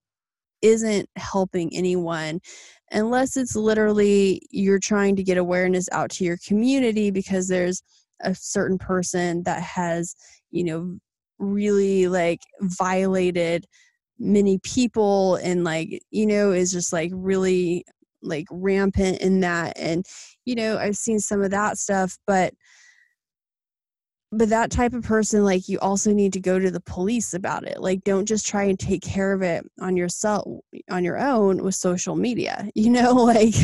S1: isn't helping anyone unless it's literally you're trying to get awareness out to your community because there's a certain person that has you know really like violated many people and like you know is just like really like rampant in that and you know i've seen some of that stuff but but that type of person like you also need to go to the police about it. Like don't just try and take care of it on yourself on your own with social media you know like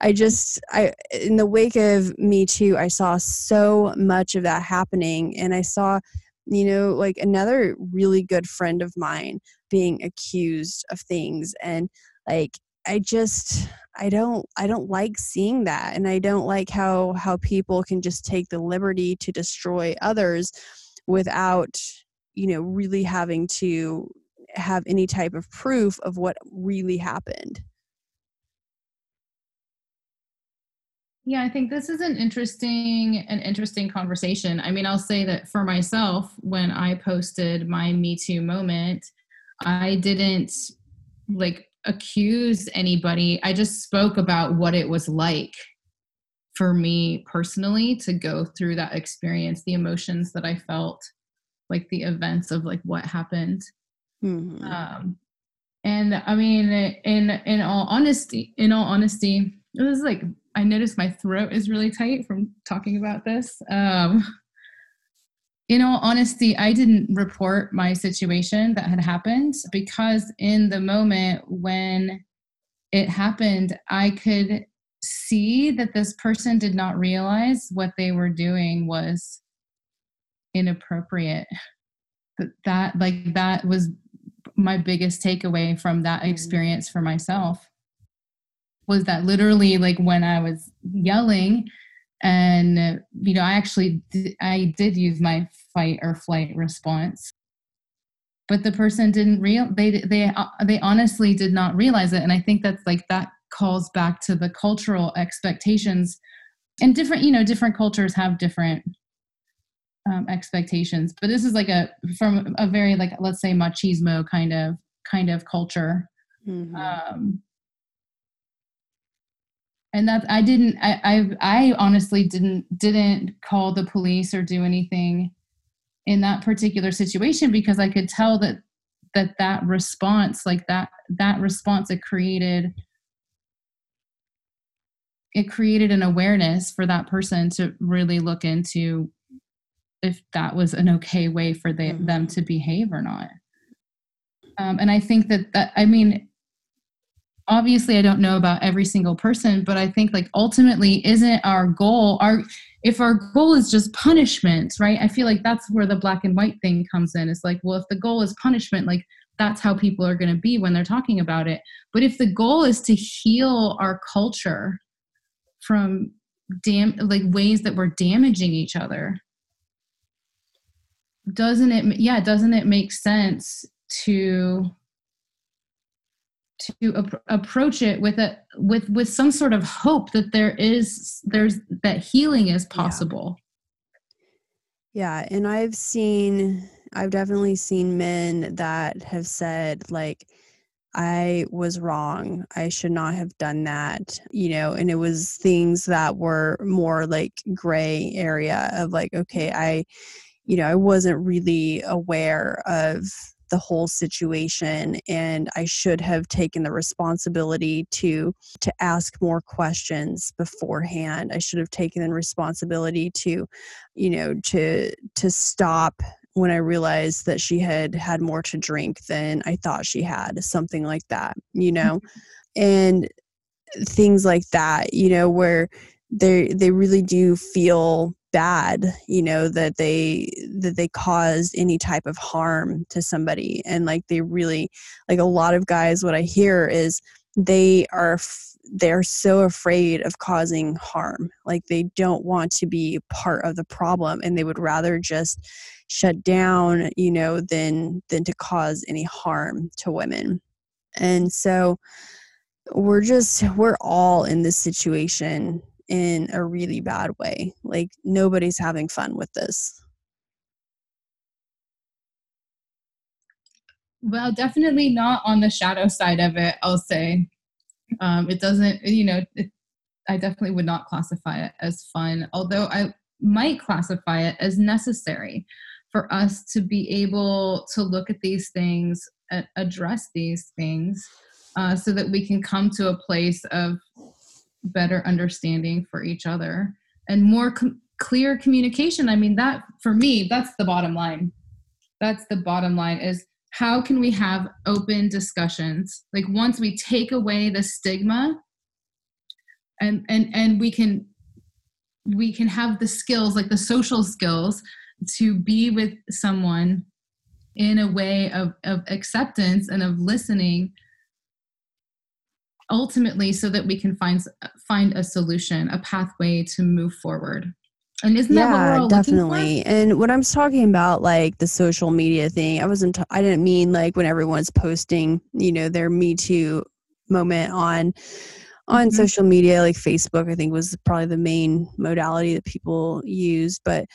S1: i just i in the wake of me too i saw so much of that happening and i saw you know like another really good friend of mine being accused of things and like i just I don't I don't like seeing that and I don't like how how people can just take the liberty to destroy others without you know really having to have any type of proof of what really happened.
S2: Yeah, I think this is an interesting an interesting conversation. I mean, I'll say that for myself when I posted my Me Too moment, I didn't like accuse anybody. I just spoke about what it was like for me personally to go through that experience, the emotions that I felt, like the events of like what happened. Mm-hmm. Um, and I mean, in in all honesty, in all honesty, it was like I noticed my throat is really tight from talking about this. Um, in all honesty, I didn't report my situation that had happened because in the moment when it happened, I could see that this person did not realize what they were doing was inappropriate. That that like that was my biggest takeaway from that mm-hmm. experience for myself was that literally like when I was yelling and you know i actually i did use my fight or flight response. But the person didn't real they they uh, they honestly did not realize it. And i think that's like that calls back to the cultural expectations. And different you know different cultures have different um, expectations. But this is like a from a very like let's say machismo kind of kind of culture. Mm-hmm. um, and that i didn't I, I i honestly didn't didn't call the police or do anything in that particular situation because i could tell that that that response like that that response it created it created an awareness for that person to really look into if that was an okay way for they, mm-hmm. them to behave or not um, and i think that that i mean obviously i don't know about every single person but i think like ultimately isn't our goal our if our goal is just punishment right? I feel like that's where the black and white thing comes in. It's like well if the goal is punishment like that's how people are going to be when they're talking about it. But if the goal is to heal our culture from dam like ways that we're damaging each other doesn't it yeah doesn't it make sense to to ap- approach it with a with with some sort of hope that there is there's that healing is possible
S1: yeah. yeah and i've seen i've definitely seen men that have said like I was wrong. I should not have done that, you know, and it was things that were more like gray area of like, okay, I, you know, I wasn't really aware of the whole situation and I should have taken the responsibility to to ask more questions beforehand. I should have taken the responsibility to you know to to stop when I realized that she had had more to drink than I thought she had, something like that, you mm-hmm. know. and things like that, you know, where they they really do feel bad you know that they that they caused any type of harm to somebody. And like they really like a lot of guys what i hear is they are they're so afraid of causing harm. Like they don't want to be part of the problem and they would rather just shut down you know than than to cause any harm to women. And so we're just we're all in this situation in a really bad way. Like nobody's having fun with this.
S2: Well, definitely not on the shadow side of it, I'll say. Um, it doesn't, you know, it, I definitely would not classify it as fun, although I might classify it as necessary for us to be able to look at these things, address these things, uh, so that we can come to a place of better understanding for each other and more com- clear communication. I mean that for me that's the bottom line. That's the bottom line is how can we have open discussions? Like once we take away the stigma and and and we can we can have the skills like the social skills to be with someone in a way of, of acceptance and of listening ultimately so that we can find find a solution a pathway to move forward and isn't
S1: yeah,
S2: that what we're all
S1: definitely. And when I'm talking about like the social media thing, I wasn't. I didn't mean like when everyone's posting, you know, their Me Too moment on on mm-hmm. social media, like Facebook. I think was probably the main modality that people use. But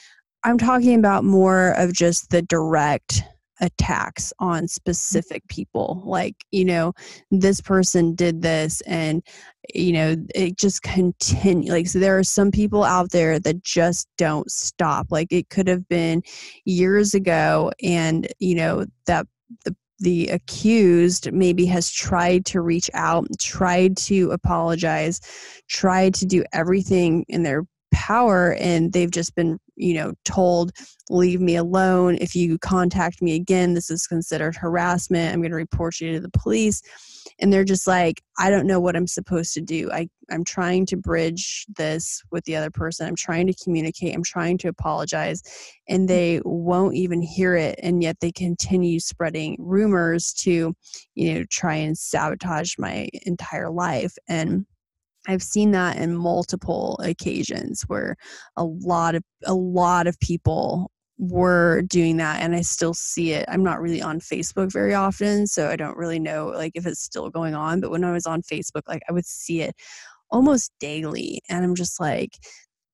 S1: I'm talking about more of just the direct attacks on mm-hmm. specific people like you know this person did this and you know it just continue like so there are some people out there that just don't stop like it could have been years ago and you know that the the accused maybe has tried to reach out tried to apologize tried to do everything in their power and they've just been you know told leave me alone. If you contact me again this is considered harassment. I'm going to report you to the police. And they're just like i don't know what i'm supposed to do. I i'm trying to bridge this with the other person. I'm trying to communicate. I'm trying to apologize. And mm. they won't even hear it and yet they continue spreading rumors to you know try and sabotage my entire life. And I've seen that in multiple occasions where a lot of a lot of people were doing that and I still see it. I'm not really on Facebook very often, so I don't really know like if it's still going on, but when I was on Facebook like I would see it almost daily and I'm just like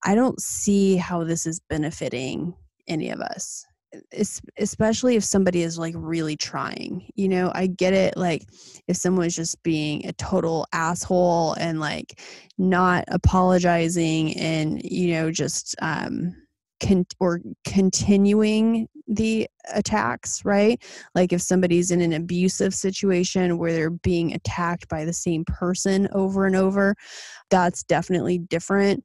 S1: I don't see how this is benefiting any of us especially if somebody is like really trying you know i get it like if someone's just being a total asshole and like not apologizing and you know just um con- or continuing the attacks right? Like if somebody's in an abusive situation where they're being attacked by the same person over and over that's definitely different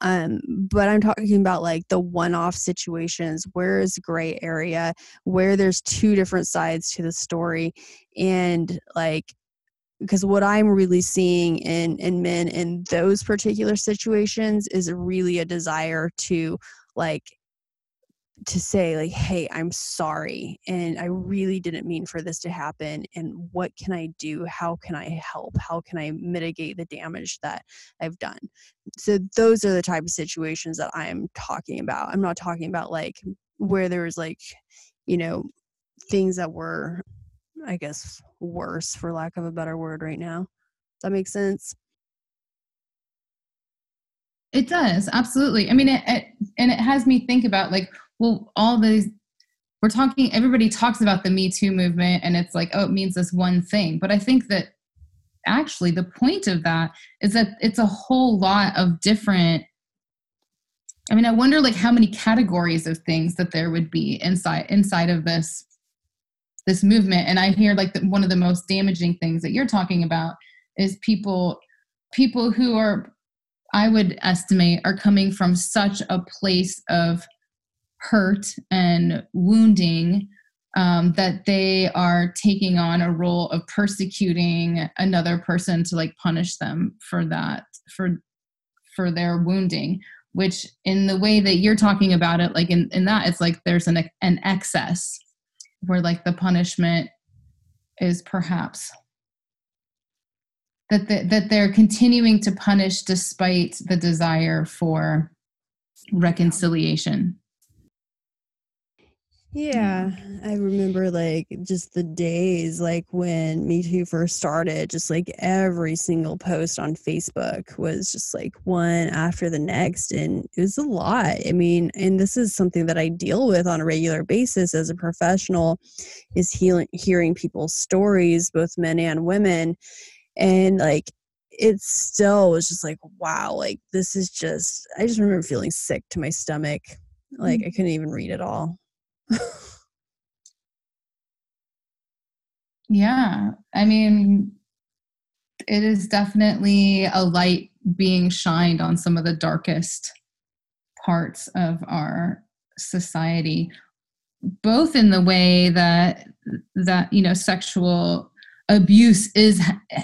S1: um, but I'm talking about like the one off situations where is gray area, where there's two different sides to the story. And like, because what I'm really seeing in, in men in those particular situations is really a desire to like to say like hey i'm sorry and i really didn't mean for this to happen and what can i do? How can i help? How can i mitigate the damage that i've done? So those are the type of situations that i'm talking about. I'm not talking about like where there was like you know things that were i guess worse for lack of a better word right now. Does that make sense?
S2: It does absolutely. I mean it, it and it has me think about like well, all these we're talking everybody talks about the me too movement and it's like oh it means this one thing. But i think that actually the point of that is that it's a whole lot of different i mean i wonder like how many categories of things that there would be inside inside of this this movement. And i hear like the, one of the most damaging things that you're talking about is people people who are i would estimate are coming from such a place of hurt and wounding um, that they are taking on a role of persecuting another person to like punish them for that for for their wounding which in the way that you're talking about it like in, in that it's like there's an an excess where like the punishment is perhaps that the, that they're continuing to punish despite the desire for reconciliation
S1: yeah, I remember like just the days like when Me Too first started, just like every single post on Facebook was just like one after the next. And it was a lot. I mean, and this is something that I deal with on a regular basis as a professional is healing, hearing people's stories, both men and women. And like, it still was just like, wow, like this is just, I just remember feeling sick to my stomach. Like, mm. I couldn't even read it all
S2: yeah, I mean, it is definitely a light being shined on some of the darkest parts of our society both in the way that that you know sexual abuse is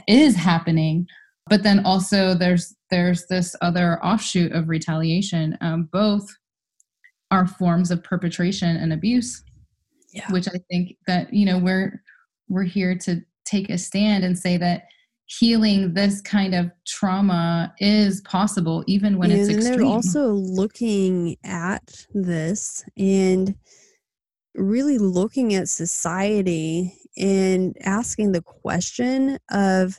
S2: is happening but then also there's there's this other offshoot of retaliation um, both are forms of perpetration and abuse yeah. which i think that you know we're we're here to take a stand and say that healing this kind of trauma is possible even when it's extreme.
S1: they're also looking at this and really looking at society and asking the question of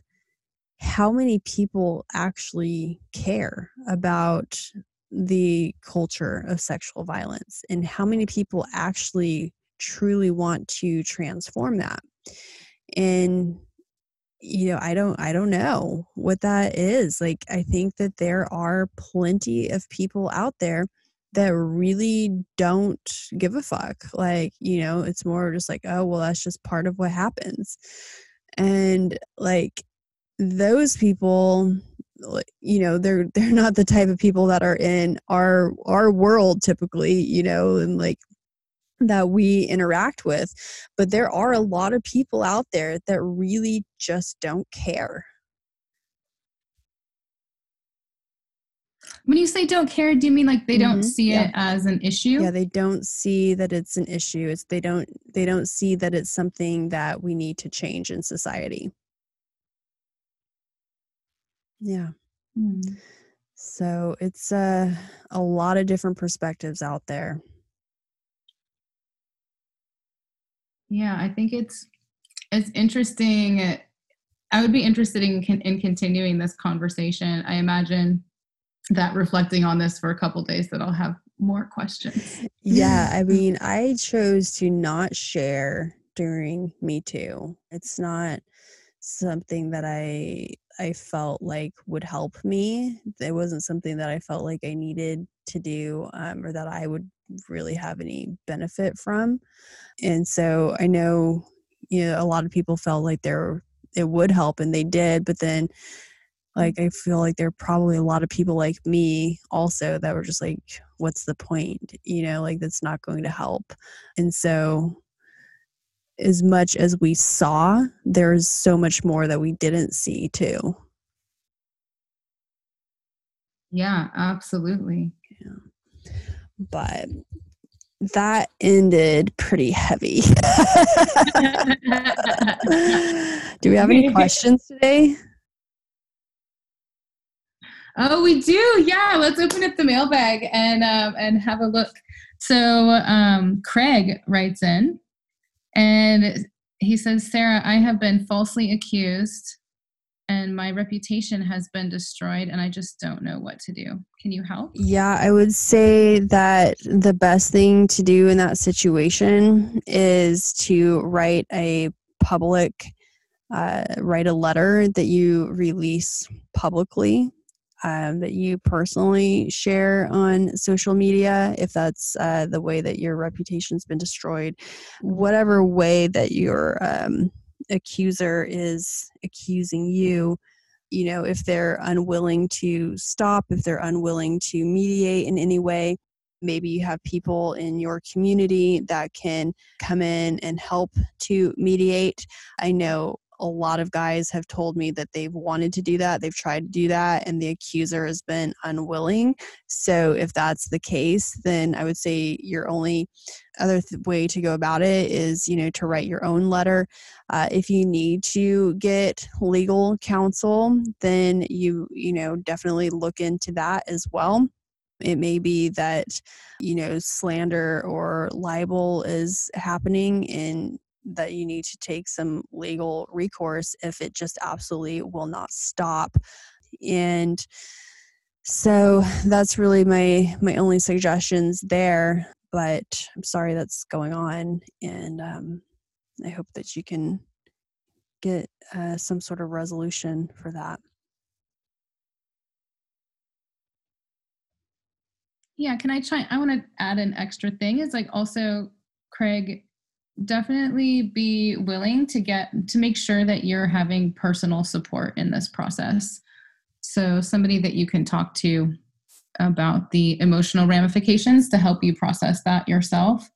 S1: how many people actually care about the culture of sexual violence and how many people actually truly want to transform that. And you know i don't i don't know what that is. Like i think that there are plenty of people out there that really don't give a fuck. Like you know it's more just like oh well that's just part of what happens. And like those people you know they're they're not the type of people that are in our our world typically you know and like that we interact with but there are a lot of people out there that really just don't care
S2: when you say don't care do you mean like they don't mm-hmm. see yeah. it as an issue
S1: yeah they don't see that it's an issue it's they don't they don't see that it's something that we need to change in society yeah. Mm. So it's uh, a lot of different perspectives out there.
S2: Yeah, I think it's it's interesting. I would be interested in in continuing this conversation. I imagine that reflecting on this for a couple days that I'll have more questions.
S1: Yeah, I mean, I chose to not share during Me Too. It's not something that I I felt like would help me. It wasn't something that I felt like I needed to do um, or that I would really have any benefit from. And so I know, you know, a lot of people felt like there it would help and they did, but then like I feel like there are probably a lot of people like me also that were just like, what's the point? You know, like that's not going to help. And so as much as we saw, there's so much more that we didn't see too.
S2: Yeah, absolutely.
S1: Yeah. But that ended pretty heavy. do we have any questions today?
S2: Oh, we do. Yeah, let's open up the mailbag and um, and have a look. So um, Craig writes in. And he says, Sarrah, I have been falsely accused and my reputation has been destroyed and I just don't know what to do. Can you help?
S1: Yeah, I would say that the best thing to do in that situation is to write a public uh, write a letter that you release publicly um, that you personally share on social media, if that's uh, the way that your reputation's been destroyed, whatever way that your um, accuser is accusing you, you know, if they're unwilling to stop, if they're unwilling to mediate in any way, maybe you have people in your community that can come in and help to mediate. I know a lot of guys have told me that they've wanted to do that, they've tried to do that, and the accuser has been unwilling. So, if that's the case, then I would say your only other th- way to go about it is, you know, to write your own letter. Uh, if you need to get legal counsel, then you, you know, definitely look into that as well. It may be that, you know, slander or libel is happening and that you need to take some legal recourse if it just absolutely will not stop. And so that's really my my only suggestions there. But I'm sorry that's going on, and um, I hope that you can get uh, some sort of resolution for that.
S2: Yeah, can I try? I want to add an extra thing. Is like also, Craig, definitely be willing to get to make sure that you're having personal support in this process. So, somebody that you can talk to about the emotional ramifications to help you process that yourself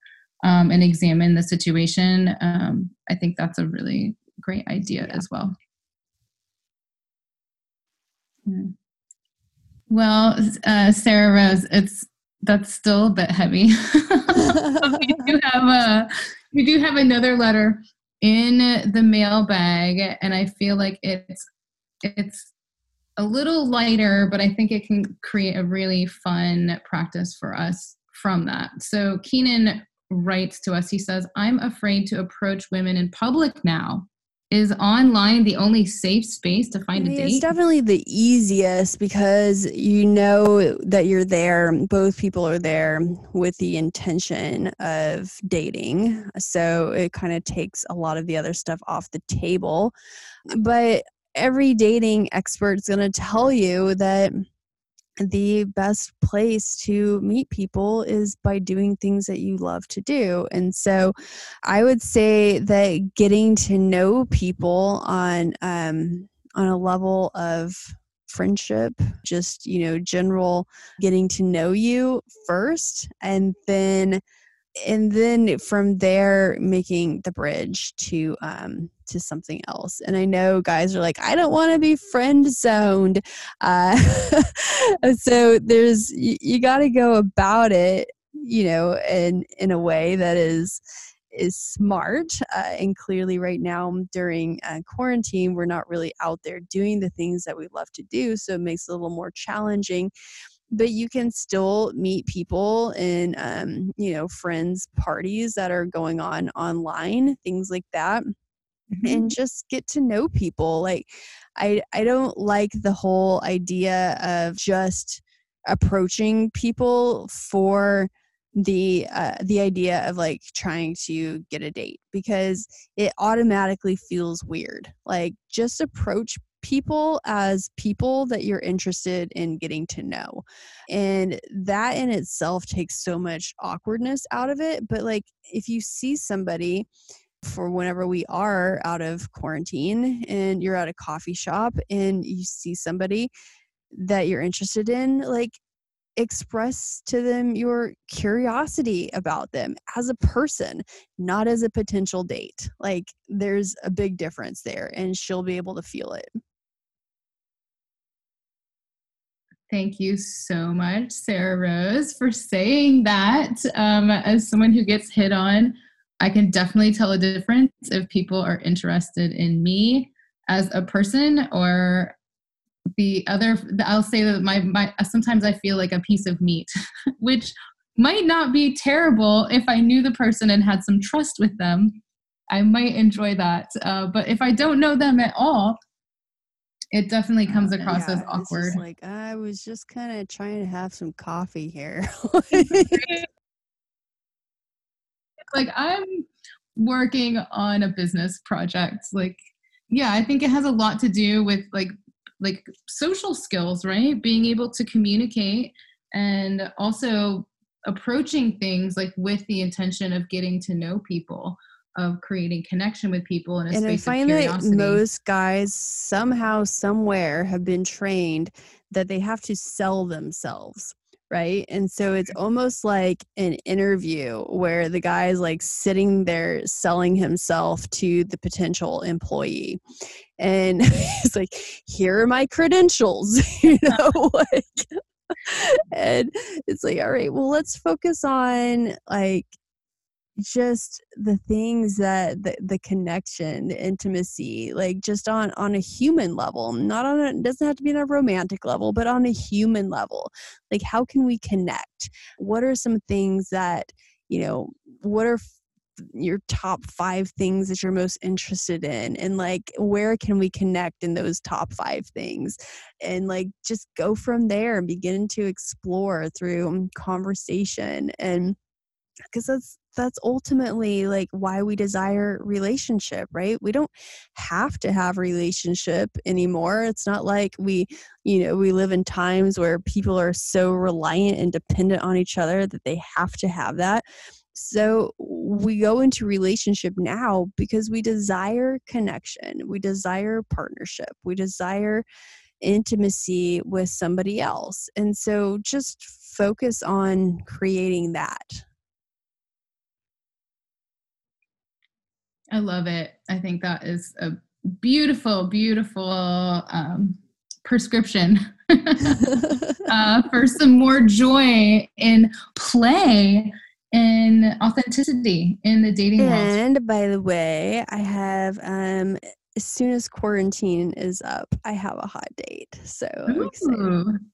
S2: um, and examine the situation. Um, I think that's a really great idea yeah. as well. Hmm. Well, uh, Sarrah Rose, it's that's still a bit heavy. we do have a we do have another letter in the mailbag, and I feel like it's it's a little lighter, but I think it can create a really fun practice for us from that. So Keenan writes to us. He says, "I'm afraid to approach women in public now is online the only safe space to find I mean, a date?
S1: It's definitely the easiest because you know that you're there. Both people are there with the intention of dating. So it kind of takes a lot of the other stuff off the table. But every dating expert is going to tell you that the best place to meet people is by doing things that you love to do. And so I would say that getting to know people on um, on a level of friendship, just, you know, general getting to know you first and then and then from there making the bridge to um to something else. And i know guys are like i don't want to be friend zoned. Uh so there's you, you got to go about it you know in in a way that is is smart uh, and clearly right now during uh, quarantine we're not really out there doing the things that we love to do so it makes it a little more challenging. But you can still meet people in um, you know friends parties that are going on online things like that mm-hmm. and just get to know people like i i don't like the whole idea of just approaching people for the uh, the idea of like trying to get a date because it automatically feels weird like just approach people as people that you're interested in getting to know. And that in itself takes so much awkwardness out of it. But like if you see somebody, for whenever we are out of quarantine and you're at a coffee shop and you see somebody that you're interested in, like express to them your curiosity about them as a person, not as a potential date. Like there's a big difference there, and she'll be able to feel it.
S2: Thank you so much, Sarrah Rose, for saying that. Um, as someone who gets hit on, I can definitely tell a difference if people are interested in me as a person or the other i'll say that my, my sometimes i feel like a piece of meat which might not be terrible if i knew the person and had some trust with them i might enjoy that uh, but if i don't know them at all it definitely comes across yeah, as awkward.
S1: like I was just kind of trying to have some coffee here.
S2: like I'm working on a business project. Like, yeah, I think it has a lot to do with like like social skills, right? Being able to communicate and also approaching things like with the intention of getting to know people of creating connection with people in a
S1: and
S2: space
S1: I find
S2: of
S1: that
S2: curiosity.
S1: most guys somehow, somewhere have been trained that they have to sell themselves. Right. And so it's almost like an interview where the guy is like sitting there selling himself to the potential employee. And it's like, here are my credentials, you know, like, and it's like, all right, well, let's focus on like just the things that the, the connection the intimacy like just on on a human level not on a it doesn't have to be on a romantic level but on a human level. Like how can we connect? What are some things that you know what are your top five things that you're most interested in? And like where can we connect in those top five things? And like just go from there and begin to explore through conversation and because that's that's ultimately like why we desire relationship right? We don't have to have relationship anymore. It's not like we you know we live in times where people are so reliant and dependent on each other that they have to have that. So we go into relationship now because we desire connection we desire partnership we desire intimacy with somebody else. And so just focus on creating that
S2: I love it. I think that is a beautiful, beautiful um, prescription uh, for some more joy in play and authenticity in the dating
S1: and,
S2: world.
S1: And by the way, I have um as soon as quarantine is up, I have a hot date. So.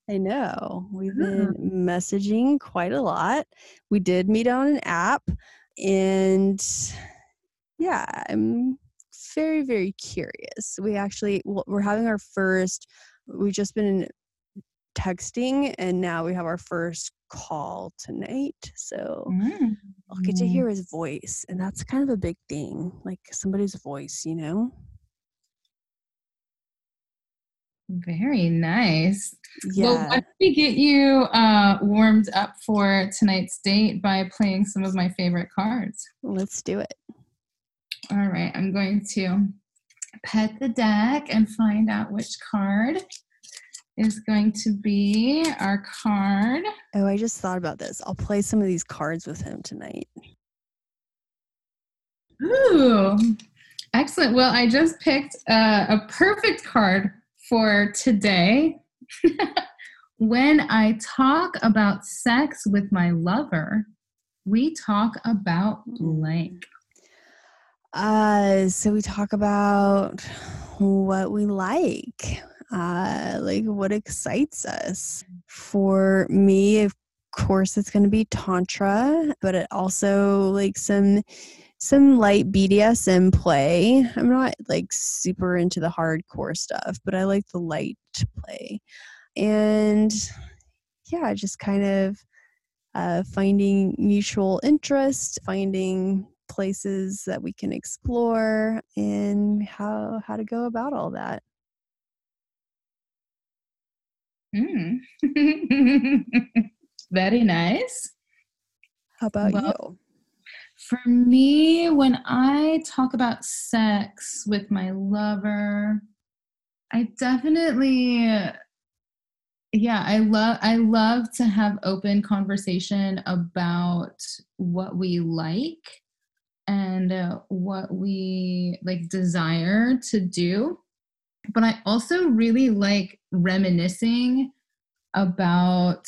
S1: I know. We've been messaging quite a lot. We did meet on an app and yeah, I'm very, very curious. We actually, we're having our first, we've just been texting and now we have our first call tonight. So mm-hmm. I'll get to hear his voice. And that's kind of a big thing, like somebody's voice, you know?
S2: Very nice.
S1: Yeah.
S2: Well, why don't we get you uh, warmed up for tonight's date by playing some of my favorite cards?
S1: Let's do it.
S2: All right, I'm going to pet the deck and find out which card is going to be our card.
S1: Oh, I just thought about this. I'll play some of these cards with him tonight.
S2: Ooh, excellent. Well, I just picked a, a perfect card for today. when I talk about sex with my lover, we talk about blank.
S1: Uh, so we talk about what we like, uh, like what excites us. For me, of course, it's going to be tantra, but it also like some some light BDSM play. I'm not like super into the hardcore stuff, but I like the light play. And yeah, just kind of uh, finding mutual interest, finding places that we can explore and how how to go about all that.
S2: Mm. very nice.
S1: How about well, you?
S2: for me when i talk about sex with my lover i definitely yeah i love i love to have open conversation about what we like and uh, what we like desire to do. But i also really like reminiscing about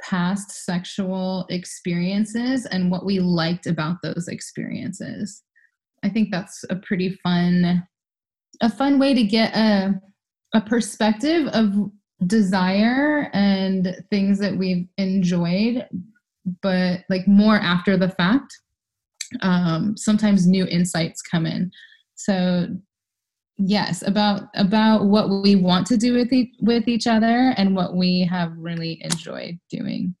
S2: past sexual experiences and what we liked about those experiences. I think that's a pretty fun a fun way to get a a perspective of desire and things that we've enjoyed but like more after the fact um, sometimes new insights come in. So yes, about about what we want to do with e- with each other and what we have really enjoyed doing.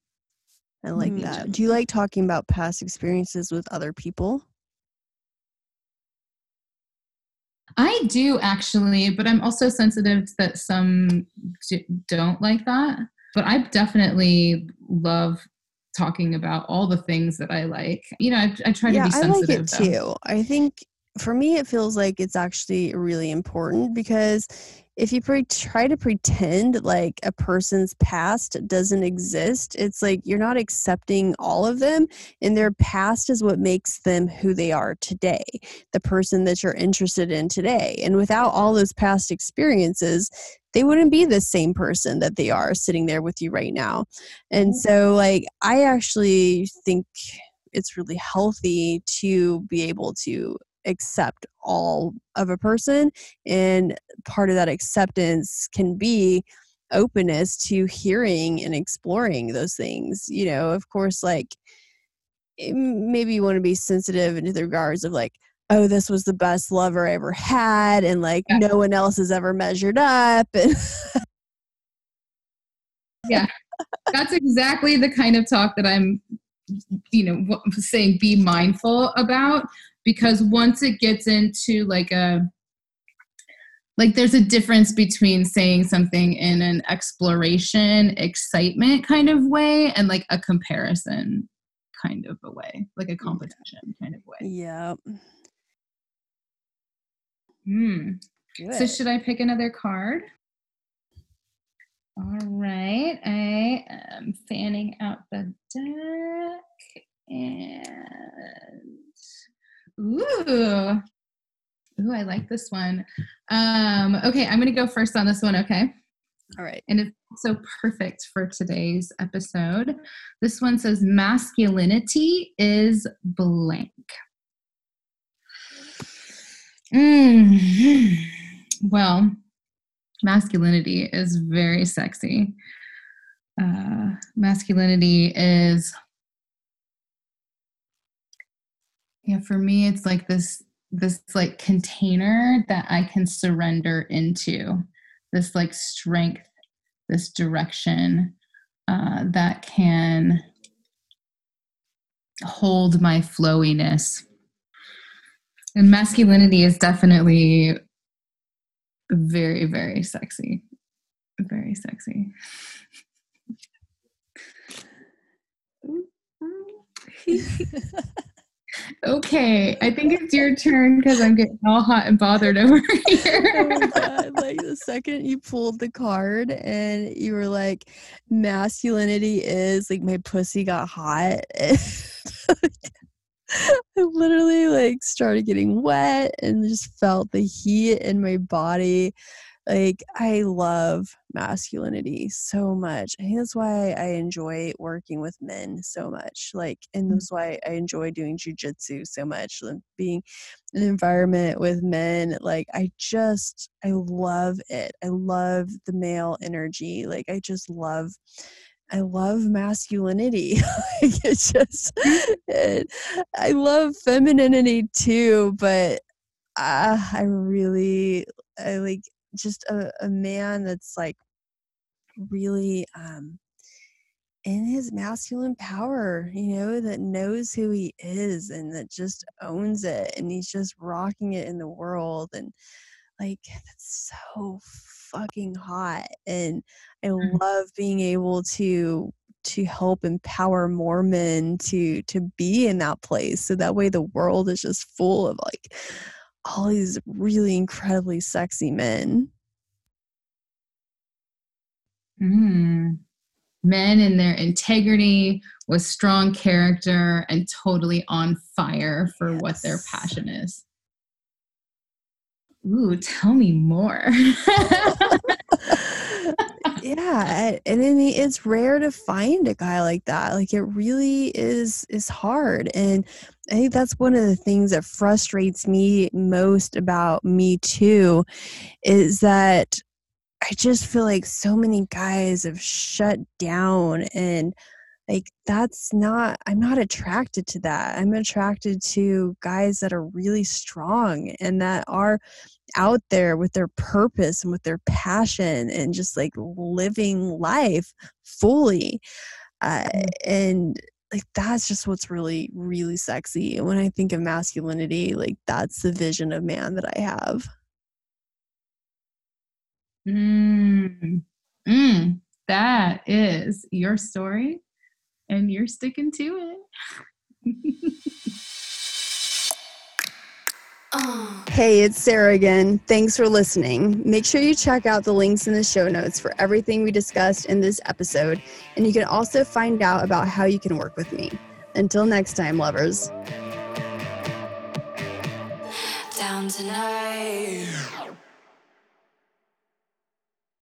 S1: I like mm-hmm. that. Do you like talking about past experiences with other people?
S2: I do actually, but I'm also sensitive that some don't like that. But I definitely love talking about all the things that I like. You know, I, I try
S1: yeah,
S2: to be sensitive.
S1: I like it though. too. I think for me, it feels like it's actually really important because if you pre- try to pretend like a person's past doesn't exist, it's like you're not accepting all of them, and their past is what makes them who they are today, the person that you're interested in today. And without all those past experiences, they wouldn't be the same person that they are sitting there with you right now. And mm-hmm. so, like, I actually think it's really healthy to be able to accept all of a person and part of that acceptance can be openness to hearing and exploring those things you know of course like eh, maybe you want to be sensitive in the regards of like oh this was the best lover i ever had and like yeah. no one else has ever measured up and
S2: yeah that's exactly the kind of talk that i'm you know saying be mindful about because once it gets into like a like there's a difference between saying something in an exploration excitement kind of way and like a comparison kind of a way like a competition kind of way.
S1: Yeah
S2: hmm. So should i pick another card? All right. I am fanning out the deck and Ooh. Ooh, I like this one. Um, okay, I'm going to go first on this one, okay?
S1: All right.
S2: And it's so perfect for today's episode. This one says masculinity is blank. Mm. Well, masculinity is very sexy. Uh, masculinity is yeah for me it's like this this like container that i can surrender into this like strength this direction uh, that can hold my flowiness. And masculinity is definitely very very sexy very sexy Okay, I think it's your turn because I'm getting all hot and bothered over here. oh my
S1: god! Like the second you pulled the card and you were like, "Masculinity is like my pussy got hot." I literally like started getting wet and just felt the heat in my body like i love masculinity so much i think that's why i enjoy working with men so much like and mm. that's why i enjoy doing jujitsu so much and being an environment with men like i just i love it i love the male energy like i just love I love masculinity. it's just, it, I love femininity too, but uh, I really, I like, just a, a man that's like really um in his masculine power, you know, that knows who he is and that just owns it and he's just rocking it in the world and like that's so fucking hot and I mm. love being able to to help empower more men to to be in that place so that way the world is just full of like all these really incredibly sexy men.
S2: Mm. Men in their integrity with strong character and totally on fire for yes. what their passion is. Ooh, tell me more.
S1: yeah, and I mean it's rare to find a guy like that. Like it really is is hard and I think that's one of the things that frustrates me most about me too is that I just feel like so many guys have shut down and like that's not I'm not attracted to that. I'm attracted to guys that are really strong and that are out there with their purpose and with their passion and just like living life fully. Uh, mm. and like that's just what's really really sexy and when i think of masculinity like that's the vision of man that i have
S2: Mm. Mm. That is your story, and you're sticking to it.
S1: Hey, it's Sarrah again. Thanks for listening. Make sure you check out the links in the show notes for everything we discussed in this episode, and you can also find out about how you can work with me. Until next time, lovers. Down tonight.